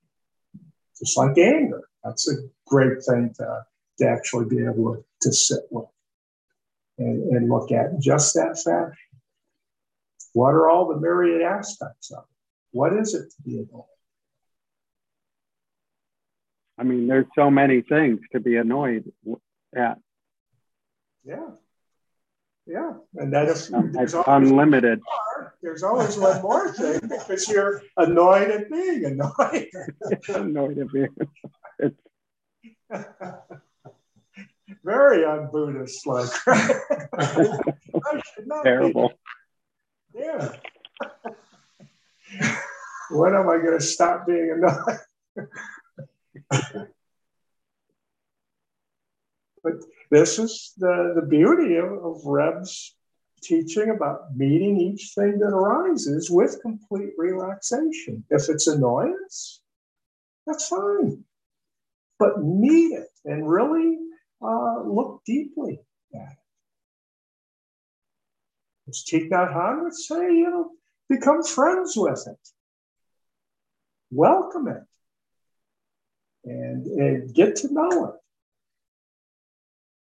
Just like anger. That's a great thing to, to actually be able to, sit with and, and look at just that fashion. What are all the myriad aspects of it? What is it to be annoyed? I mean, there's so many things to be annoyed at. Yeah. Yeah. And that is um, there's unlimited. More, there's always one more thing because you're annoyed at being annoyed. annoyed at being annoyed. very un-Buddhist like. Terrible. Be. Yeah. when am I going to stop being annoyed? But this is the, the beauty of, of Reb's teaching about meeting each thing that arises with complete relaxation. If it's annoyance, that's fine. but meet it and really uh, look deeply at it. As Thich Nhat Hanh would say, you know, become friends with it, welcome it, and, and get to know it.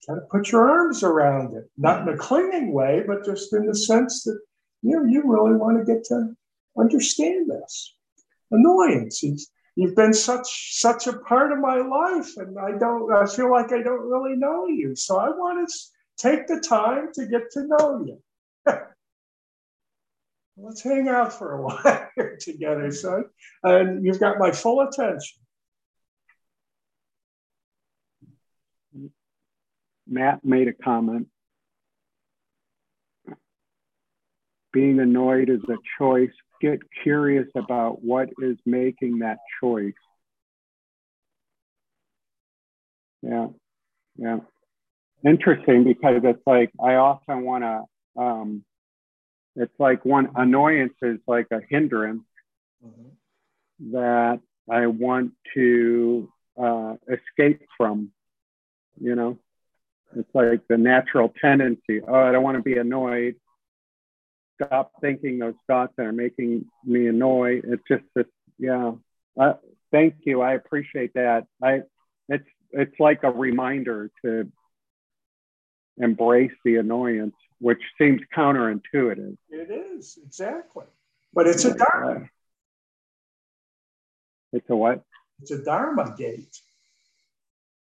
Kind of put your arms around it, not in a clinging way, but just in the sense that you know you really want to get to understand this. Annoyance. you've been such such a part of my life, and I don't. I feel like I don't really know you, so I want to take the time to get to know you. Let's hang out for a while together, son. And you've got my full attention. Matt made a comment. Being annoyed is a choice. Get curious about what is making that choice. Yeah, yeah. Interesting because it's like I often want to. Um, it's like one annoyance is like a hindrance mm-hmm. that I want to uh, escape from. You know, it's like the natural tendency. Oh, I don't want to be annoyed. Stop thinking those thoughts that are making me annoyed. It's just this, yeah. Uh, thank you. I appreciate that. I, it's it's like a reminder to embrace the annoyance, which seems counterintuitive. It is exactly, but it's a dharma. It's a what? It's a dharma gate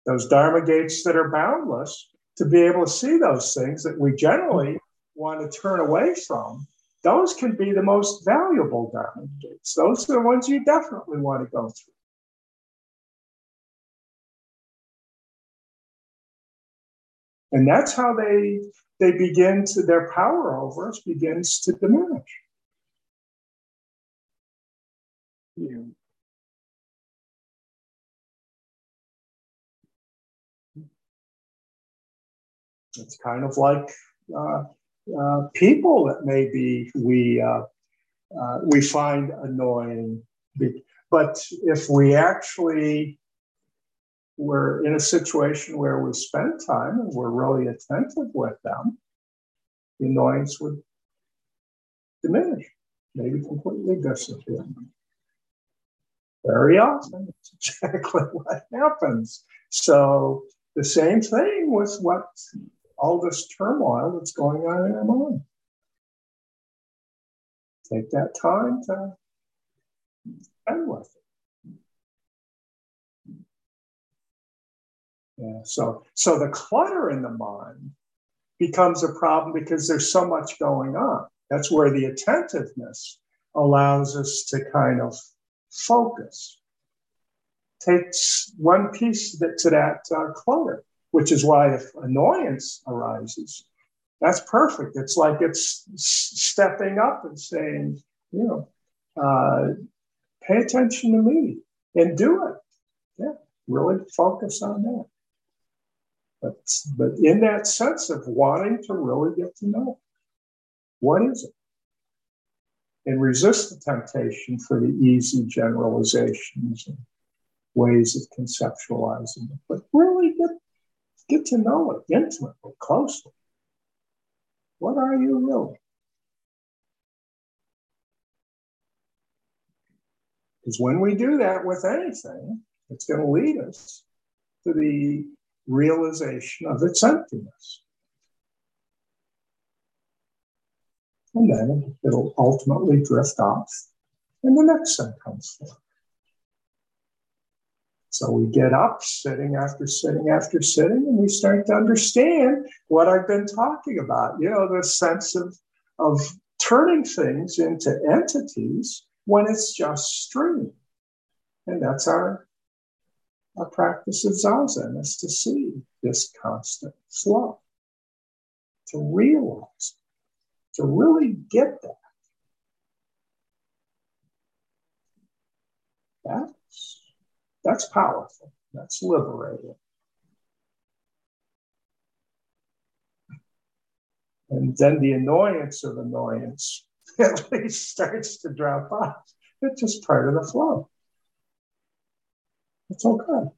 those Dharma gates that are boundless, to be able to see those things that we generally want to turn away from, those can be the most valuable Dharma gates. Those are the ones you definitely want to go through. And that's how they they begin to their power over us begins to diminish. Yeah. It's kind of like uh, uh, people that maybe we uh, we find annoying, but if we actually were in a situation where we spend time and we're really attentive with them, the annoyance would diminish, maybe completely disappear. Very often, it's exactly what happens. So the same thing with what all this turmoil that's going on in our mind. Take that time to spend with it. Yeah, so so the clutter in the mind becomes a problem because there's so much going on. That's where the attentiveness allows us to kind of focus. Takes one piece to that uh, clutter which is why if annoyance arises, that's perfect. It's like it's stepping up and saying, you know, uh, pay attention to me and do it. Yeah, really focus on that. But, but in that sense of wanting to really get to know what is it? And resist the temptation for the easy generalizations and ways of conceptualizing it, but really get Get to know it intimately, closely. What are you really? Because when we do that with anything, it's going to lead us to the realization of its emptiness. And then it'll ultimately drift off, and the next thing comes forth. So we get up sitting after sitting after sitting, and we start to understand what I've been talking about. You know, the sense of, of turning things into entities when it's just stream. And that's our, our practice of Zazen is to see this constant flow, to realize, to really get that. That's that's powerful. That's liberating. And then the annoyance of annoyance at least starts to drop off. It's just part of the flow. It's okay.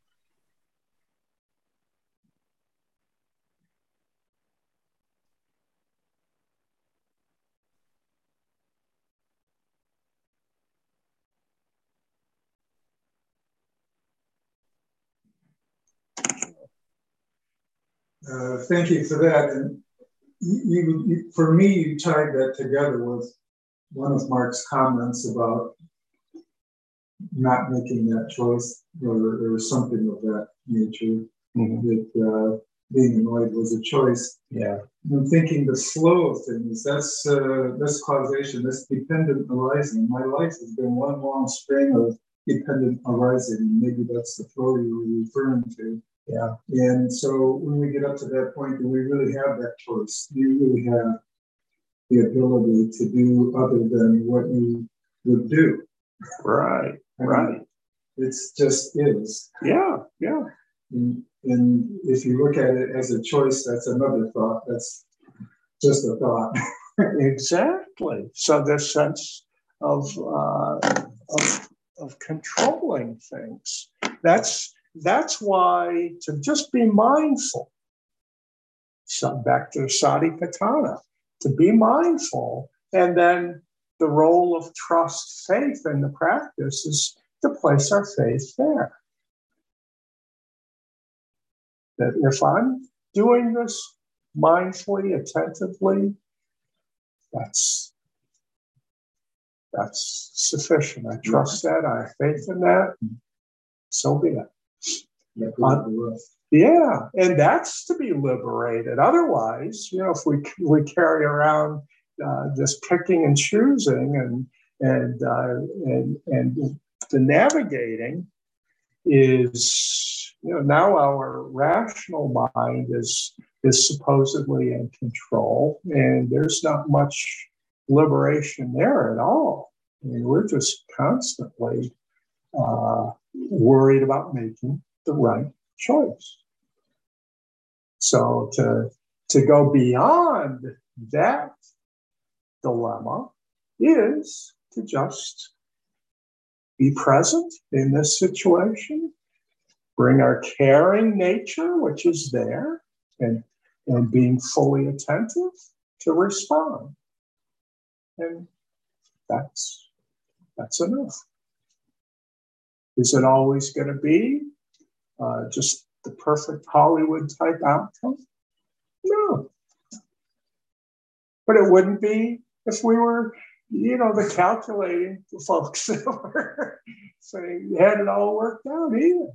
Uh, thank you for that. And you, you, for me, you tied that together with one of Mark's comments about not making that choice or, or something of that nature. Mm-hmm. That uh, being annoyed was a choice. Yeah. I'm thinking the flow of things. That's uh, that's causation. That's dependent arising. My life has been one long string of dependent arising. Maybe that's the flow you were referring to. Yeah. And so when we get up to that point, do we really have that choice? Do you really have the ability to do other than what you would do? Right. I mean, right. It's just is. Yeah. Yeah. And, and if you look at it as a choice, that's another thought. That's just a thought. exactly. So this sense of, uh, of of controlling things. That's that's why to just be mindful. So back to Satipatthana, to be mindful, and then the role of trust, faith in the practice is to place our faith there. That if I'm doing this mindfully, attentively, that's that's sufficient. I trust that. I have faith in that. So be it. Uh, yeah, and that's to be liberated. Otherwise, you know, if we we carry around uh, just picking and choosing and and uh, and and the navigating is you know now our rational mind is is supposedly in control and there's not much liberation there at all. I mean, we're just constantly uh, worried about making the right choice. So to, to go beyond that dilemma is to just be present in this situation, bring our caring nature, which is there, and, and being fully attentive to respond. And that's that's enough. Is it always going to be uh, just the perfect Hollywood type outcome? No. But it wouldn't be if we were, you know, the calculating the folks that were saying had it all worked out either.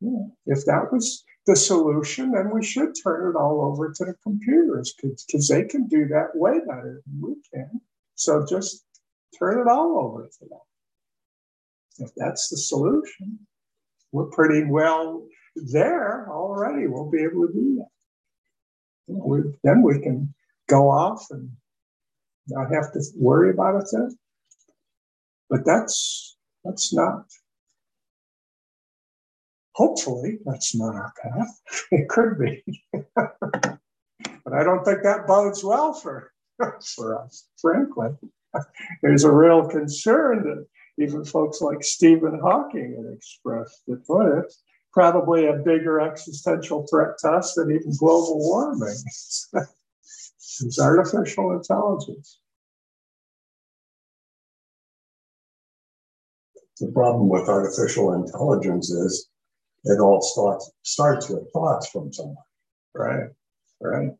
Yeah. If that was the solution, then we should turn it all over to the computers because they can do that way better than we can. So just turn it all over to them. If that's the solution, we're pretty well there already. We'll be able to do that. You know, we, then we can go off and not have to worry about it then. But that's that's not hopefully that's not our path. It could be. but I don't think that bodes well for, for us, frankly. There's a real concern that even folks like Stephen Hawking had expressed that well, it's probably a bigger existential threat to us than even global warming. it's artificial intelligence. The problem with artificial intelligence is it all starts starts with thoughts from someone. Right. Right.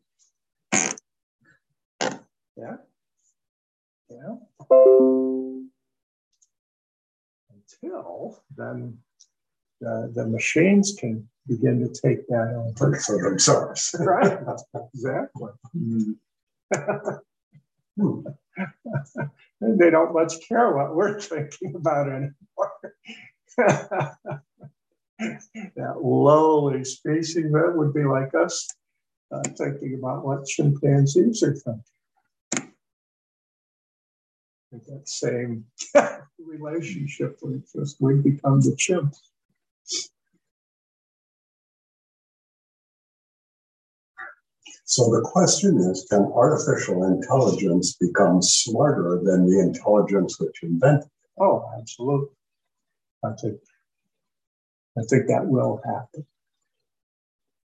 Yeah. Yeah. Until then, the, the machines can begin to take that on for themselves. right. Exactly. Hmm. Hmm. And they don't much care what we're thinking about anymore that lowly species that would be like us, uh, thinking about what chimpanzees are thinking. That same relationship with just we become the chimps. So the question is can artificial intelligence become smarter than the intelligence which invented it? Oh, absolutely. I think I think that will happen.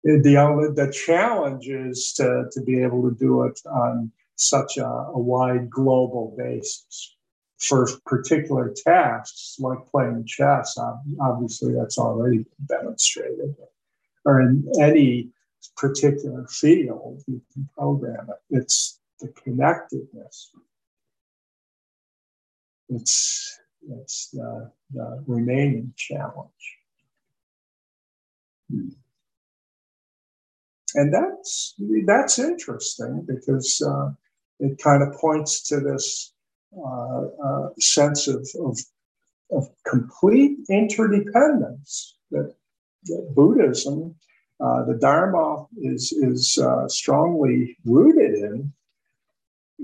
The only the challenge is to, to be able to do it on such a, a wide global basis. For particular tasks like playing chess, obviously that's already demonstrated. or in any particular field, you can program it. It's the connectedness. It's, it's the, the remaining challenge. And that's that's interesting because uh, it kind of points to this uh, uh, sense of, of, of, complete interdependence that, that Buddhism, uh, the Dharma, is, is uh, strongly rooted in.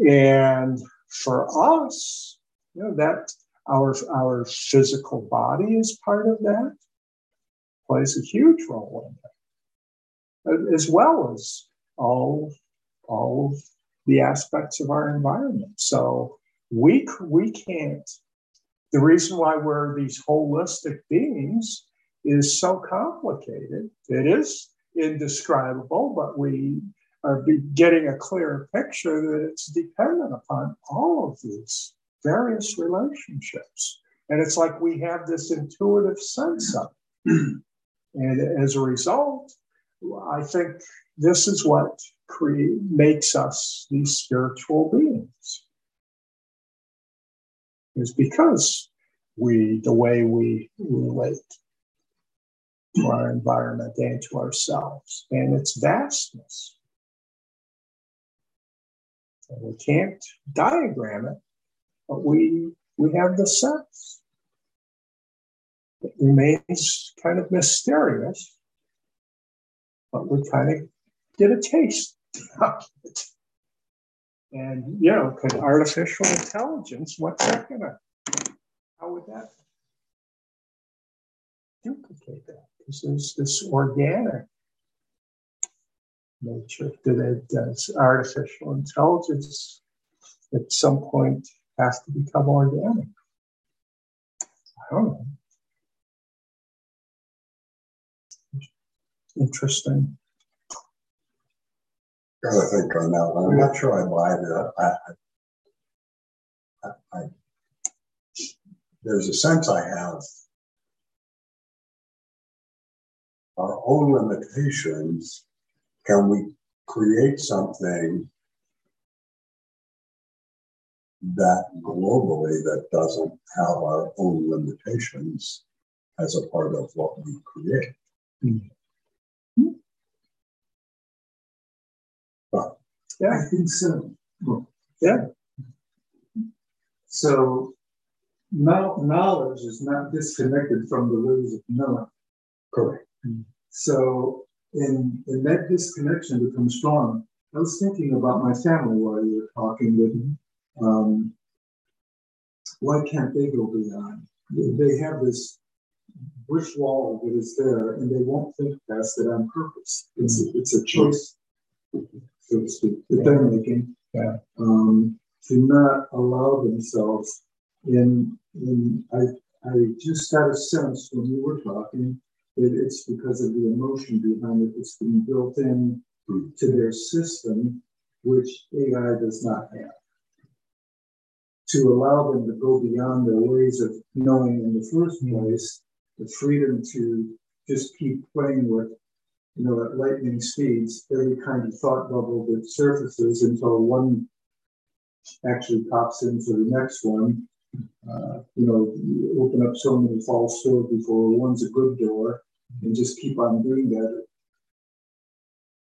And for us, you know, that our, our physical body is part of that, plays a huge role in it, as well as all, all the aspects of our environment. So we we can't. The reason why we're these holistic beings is so complicated. It is indescribable, but we are getting a clear picture that it's dependent upon all of these various relationships. And it's like we have this intuitive sense of it. and as a result, I think this is what makes us these spiritual beings. Is because we, the way we relate to our environment and to ourselves and its vastness. And we can't diagram it, but we we have the sense. It remains kind of mysterious, but we kind of get a taste and, you know, could artificial intelligence, what's that gonna, how would that duplicate that? Because there's this organic nature that it does. Artificial intelligence at some point has to become organic. I don't know. Interesting gotta think on that one. I'm not sure I buy that. I, I, I, there's a sense I have our own limitations. Can we create something that globally that doesn't have our own limitations as a part of what we create? Mm-hmm. Yeah, I think so. Yeah. So now knowledge is not disconnected from the ways of knowing. Correct. So in, in that disconnection becomes strong. I was thinking about my family while you were talking with me. Um, why can't they go beyond? They have this brick wall that is there, and they won't think past it on purpose. It's a, it's a choice so to speak, that they're making, yeah. um, to not allow themselves in, in I, I just got a sense when you were talking that it's because of the emotion behind it. It's been built in to their system, which AI does not have. To allow them to go beyond their ways of knowing in the first place, the freedom to just keep playing with you know, at lightning speeds, every kind of thought bubble that surfaces until one actually pops into the next one. Uh, you know, you open up so many false doors before one's a good door, and just keep on doing that.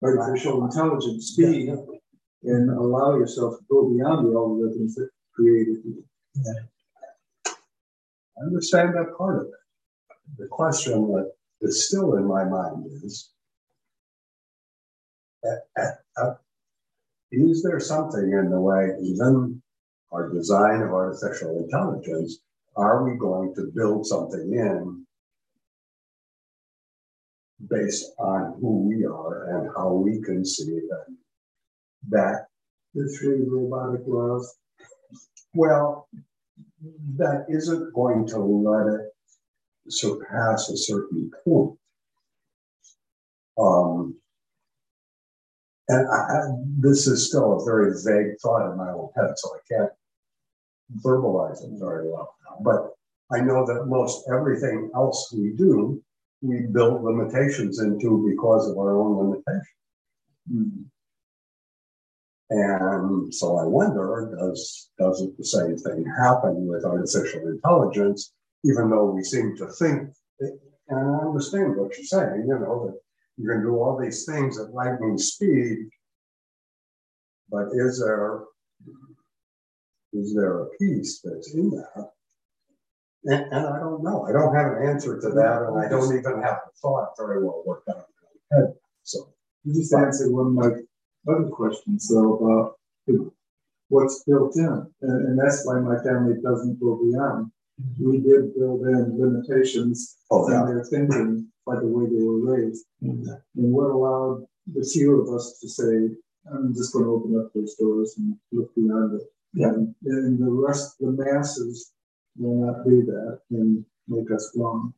Artificial intelligence speed, yeah. and allow yourself to go beyond the algorithms that created you. Yeah. I understand that part of it. The question that is still in my mind is is there something in the way, even our design of artificial intelligence, are we going to build something in based on who we are and how we conceive and that the three robotic laws? Well, that isn't going to let it surpass a certain point. Um, and I, I, this is still a very vague thought in my own head, so I can't verbalize it very well. But I know that most everything else we do we build limitations into because of our own limitations. And so I wonder, does doesn't the same thing happen with artificial intelligence, even though we seem to think, and I understand what you're saying, you know, that you can do all these things at lightning speed, but is there is there a piece that's in that? And, and I don't know. I don't have an answer to that, and I don't even have the thought very well worked out in my head. So You just answered one of my other questions, though, uh, about what's built in. And, and that's why my family doesn't go beyond. We did build in limitations Oh, in yeah. their thinking by the way they were raised. Mhm. And what allowed the few of us to say, I'm just going to open up those doors and look beyond it. Yeah. And, and the rest, the masses will not do that and make us wrong.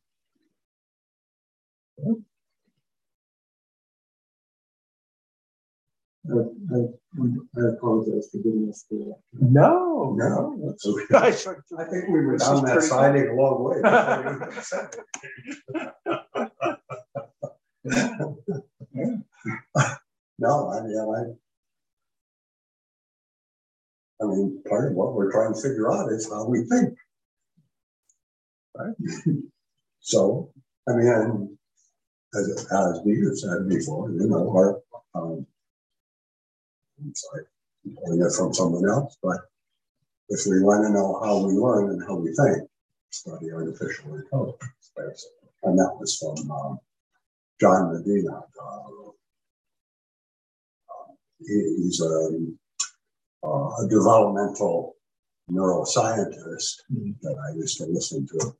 I, I, I apologize for giving us the. No, No, no. that's okay. I think- we were down that siding a long way. No, I mean, I. I mean, part of what we're trying to figure out is how we think. Right? So, I mean, as, as Peter said before, you know, our, um. I'm sorry, I'm pulling it from someone else, but if we want to know how we learn and how we think, study artificial intelligence. And that was from, um, John Medina, uh, he- he's a, uh, a developmental neuroscientist Mhm. that I used to listen to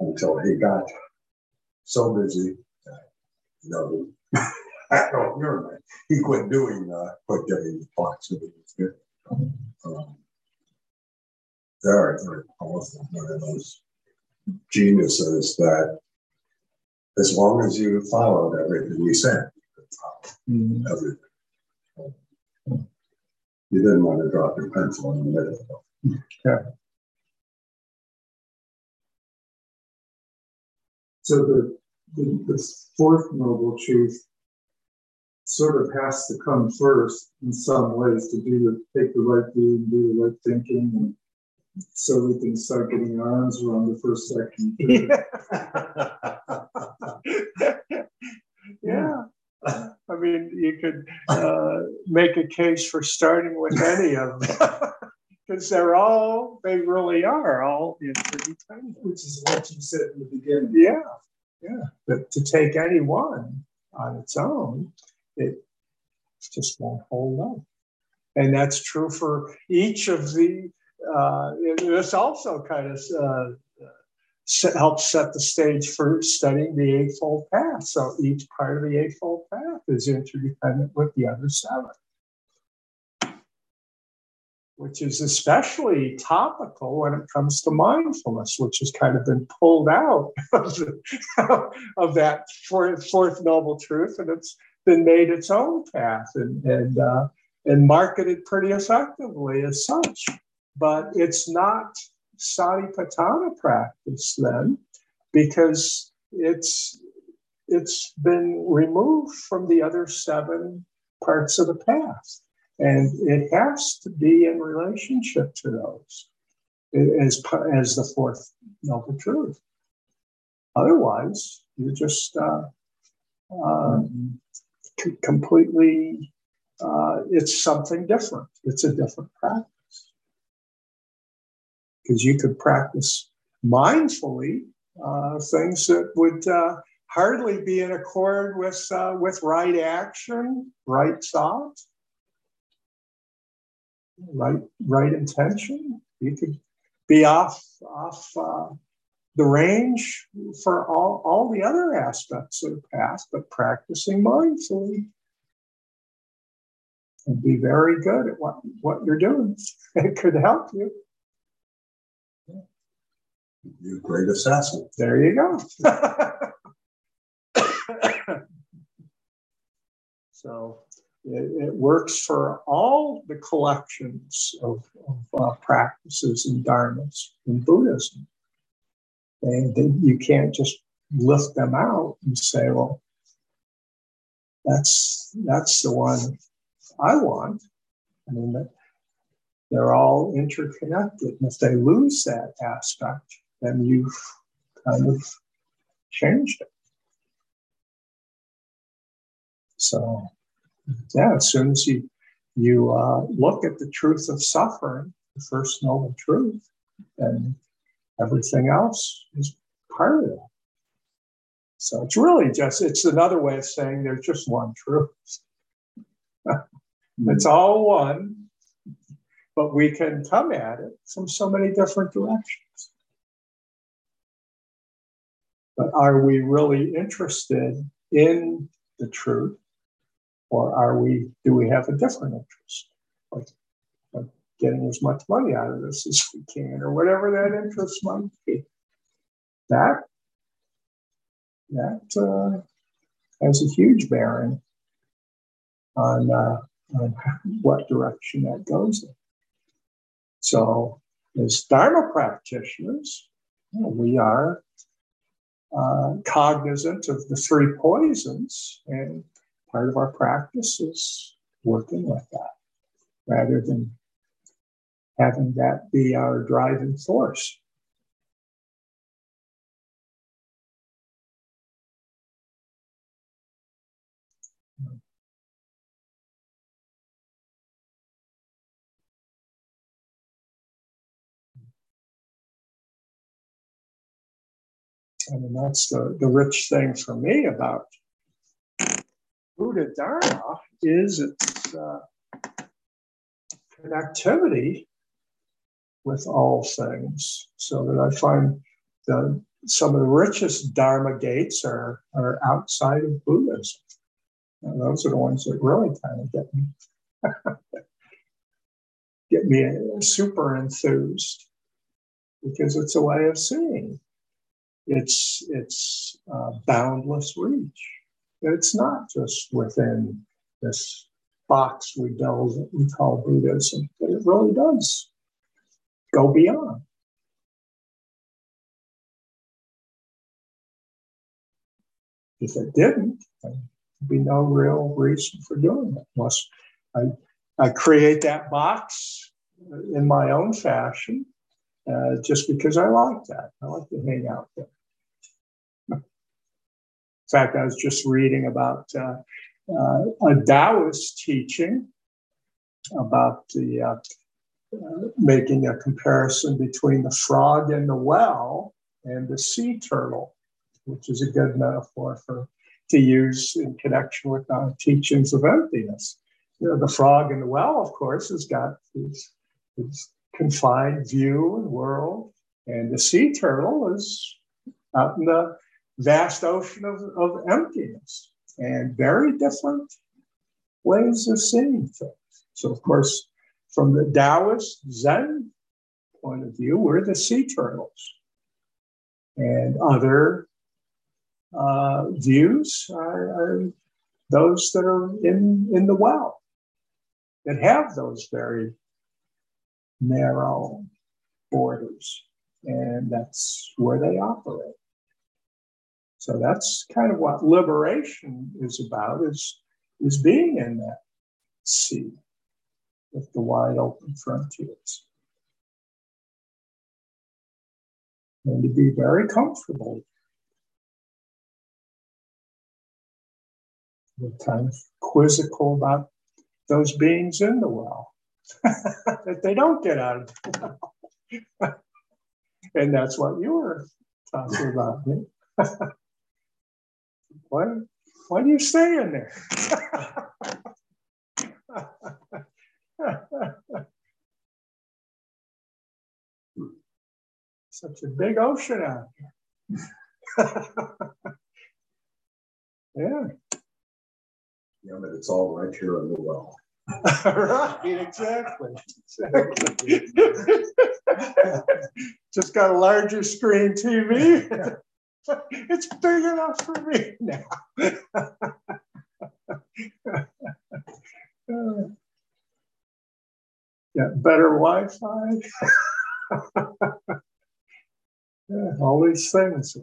until he got so busy that, you know, I don't he quit doing, uh, quit giving the talks that he was giving. Um, Very, very powerful, one of those geniuses that as long as you followed everything he said, you could follow Mm, everything. You didn't want to drop your pencil in the middle. So the, the, the fourth noble truth sort of has to come first in some ways to do the, take the right view and do the right thinking and so we can start getting our arms around the first section. Yeah. I mean, you could uh, make a case for starting with any of them. Because they're all, they really are all interdependent. Which is what you said in the beginning. Yeah, yeah. But to take any one on its own, it just won't hold up. And that's true for each of the, uh, this also kind of uh, helps set the stage for studying the Eightfold Path. So each part of the Eightfold Path is interdependent with the other seven. Which is especially topical when it comes to mindfulness, which has kind of been pulled out of, of that fourth, fourth noble truth, and it's been made its own path and and uh, and marketed pretty effectively as such. But it's not Satipatthana practice then, because it's it's been removed from the other seven parts of the path, and it has to be in relationship to those as as the fourth noble truth. Otherwise, you're just uh, um, completely. Uh, it's something different. It's a different practice because you could practice mindfully uh, things that would uh, hardly be in accord with uh, with right action, right thought, right right intention. You could be off off uh, the range for all all the other aspects of the path, but practicing mindfully and be very good at what what you're doing. It could help you. You great assassin. There you go. so it, it works for all the collections of, of uh, practices and dharmas in Buddhism. And then you can't just lift them out and say, well, that's that's the one I want. I mean, they're all interconnected. And if they lose that aspect, then you've kind of changed it. So, yeah, as soon as you you uh, look at the truth of suffering, the first noble truth, then everything else is part of it. So it's really just it's another way of saying there's just one truth. it's all one, but we can come at it from so many different directions. But are we really interested in the truth? Or are we, do we have a different interest? Like, like getting as much money out of this as we can, or whatever that interest might be. That, that uh, has a huge bearing on, uh, on what direction that goes in. So, as Dharma practitioners, we are uh, cognizant of the three poisons, and part of our practice is working with that rather than having that be our driving force. I mean, that's the, the rich thing for me about Buddha Dharma is its uh, connectivity with all things. So that I find the, some of the richest Dharma gates are, are outside of Buddhism. And those are the ones that really kind of get me get me super enthused because it's a way of seeing. It's it's uh, boundless reach. It's not just within this box we build that we call Buddhism, but it really does go beyond. If it didn't, there'd be no real reason for doing it unless I, I create that box in my own fashion uh, just because I like that. I like to hang out there. In fact, I was just reading about uh, uh, a Taoist teaching about the uh, making a comparison between the frog in the well and the sea turtle, which is a good metaphor for to use in connection with our teachings of emptiness. You know, the frog in the well, of course, has got this, this confined view and world, and the sea turtle is out in the vast ocean of, of emptiness and very different ways of seeing things. So, of course, from the Taoist Zen point of view, we're the sea turtles. And other uh, views are, are, those that are in, in the well, that have those very narrow borders. And that's where they operate. So that's kind of what liberation is about is, is being in that sea with the wide open frontiers. And to be very comfortable. Kind of quizzical about those beings in the well, that they don't get out of the well. and that's what you were talking about. Why, why do you stay in there? Such a big ocean out here. yeah. Yeah, but it's all right here in the well. right, exactly. exactly. Just got a larger screen TV. it's big enough for me now. yeah, better Wi-Fi. yeah, all these things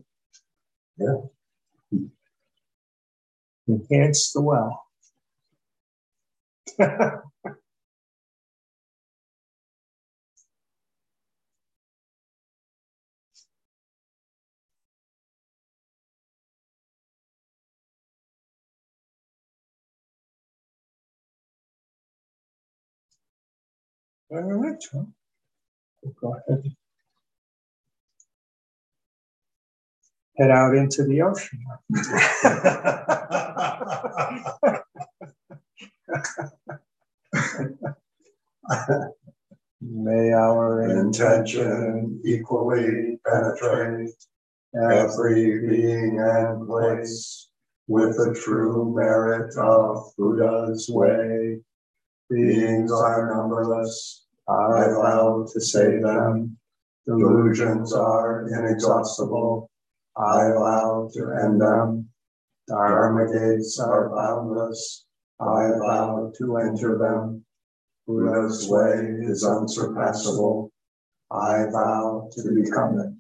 Yeah. Enhance the well. All right, well, go ahead. Head out into the ocean. May our Intention equally penetrate every being and place with the true merit of Buddha's way. Beings are numberless, I vow to save them. Delusions are inexhaustible, I vow to end them. Dharma gates are boundless, I vow to enter them. Buddha's way is unsurpassable, I vow to become it.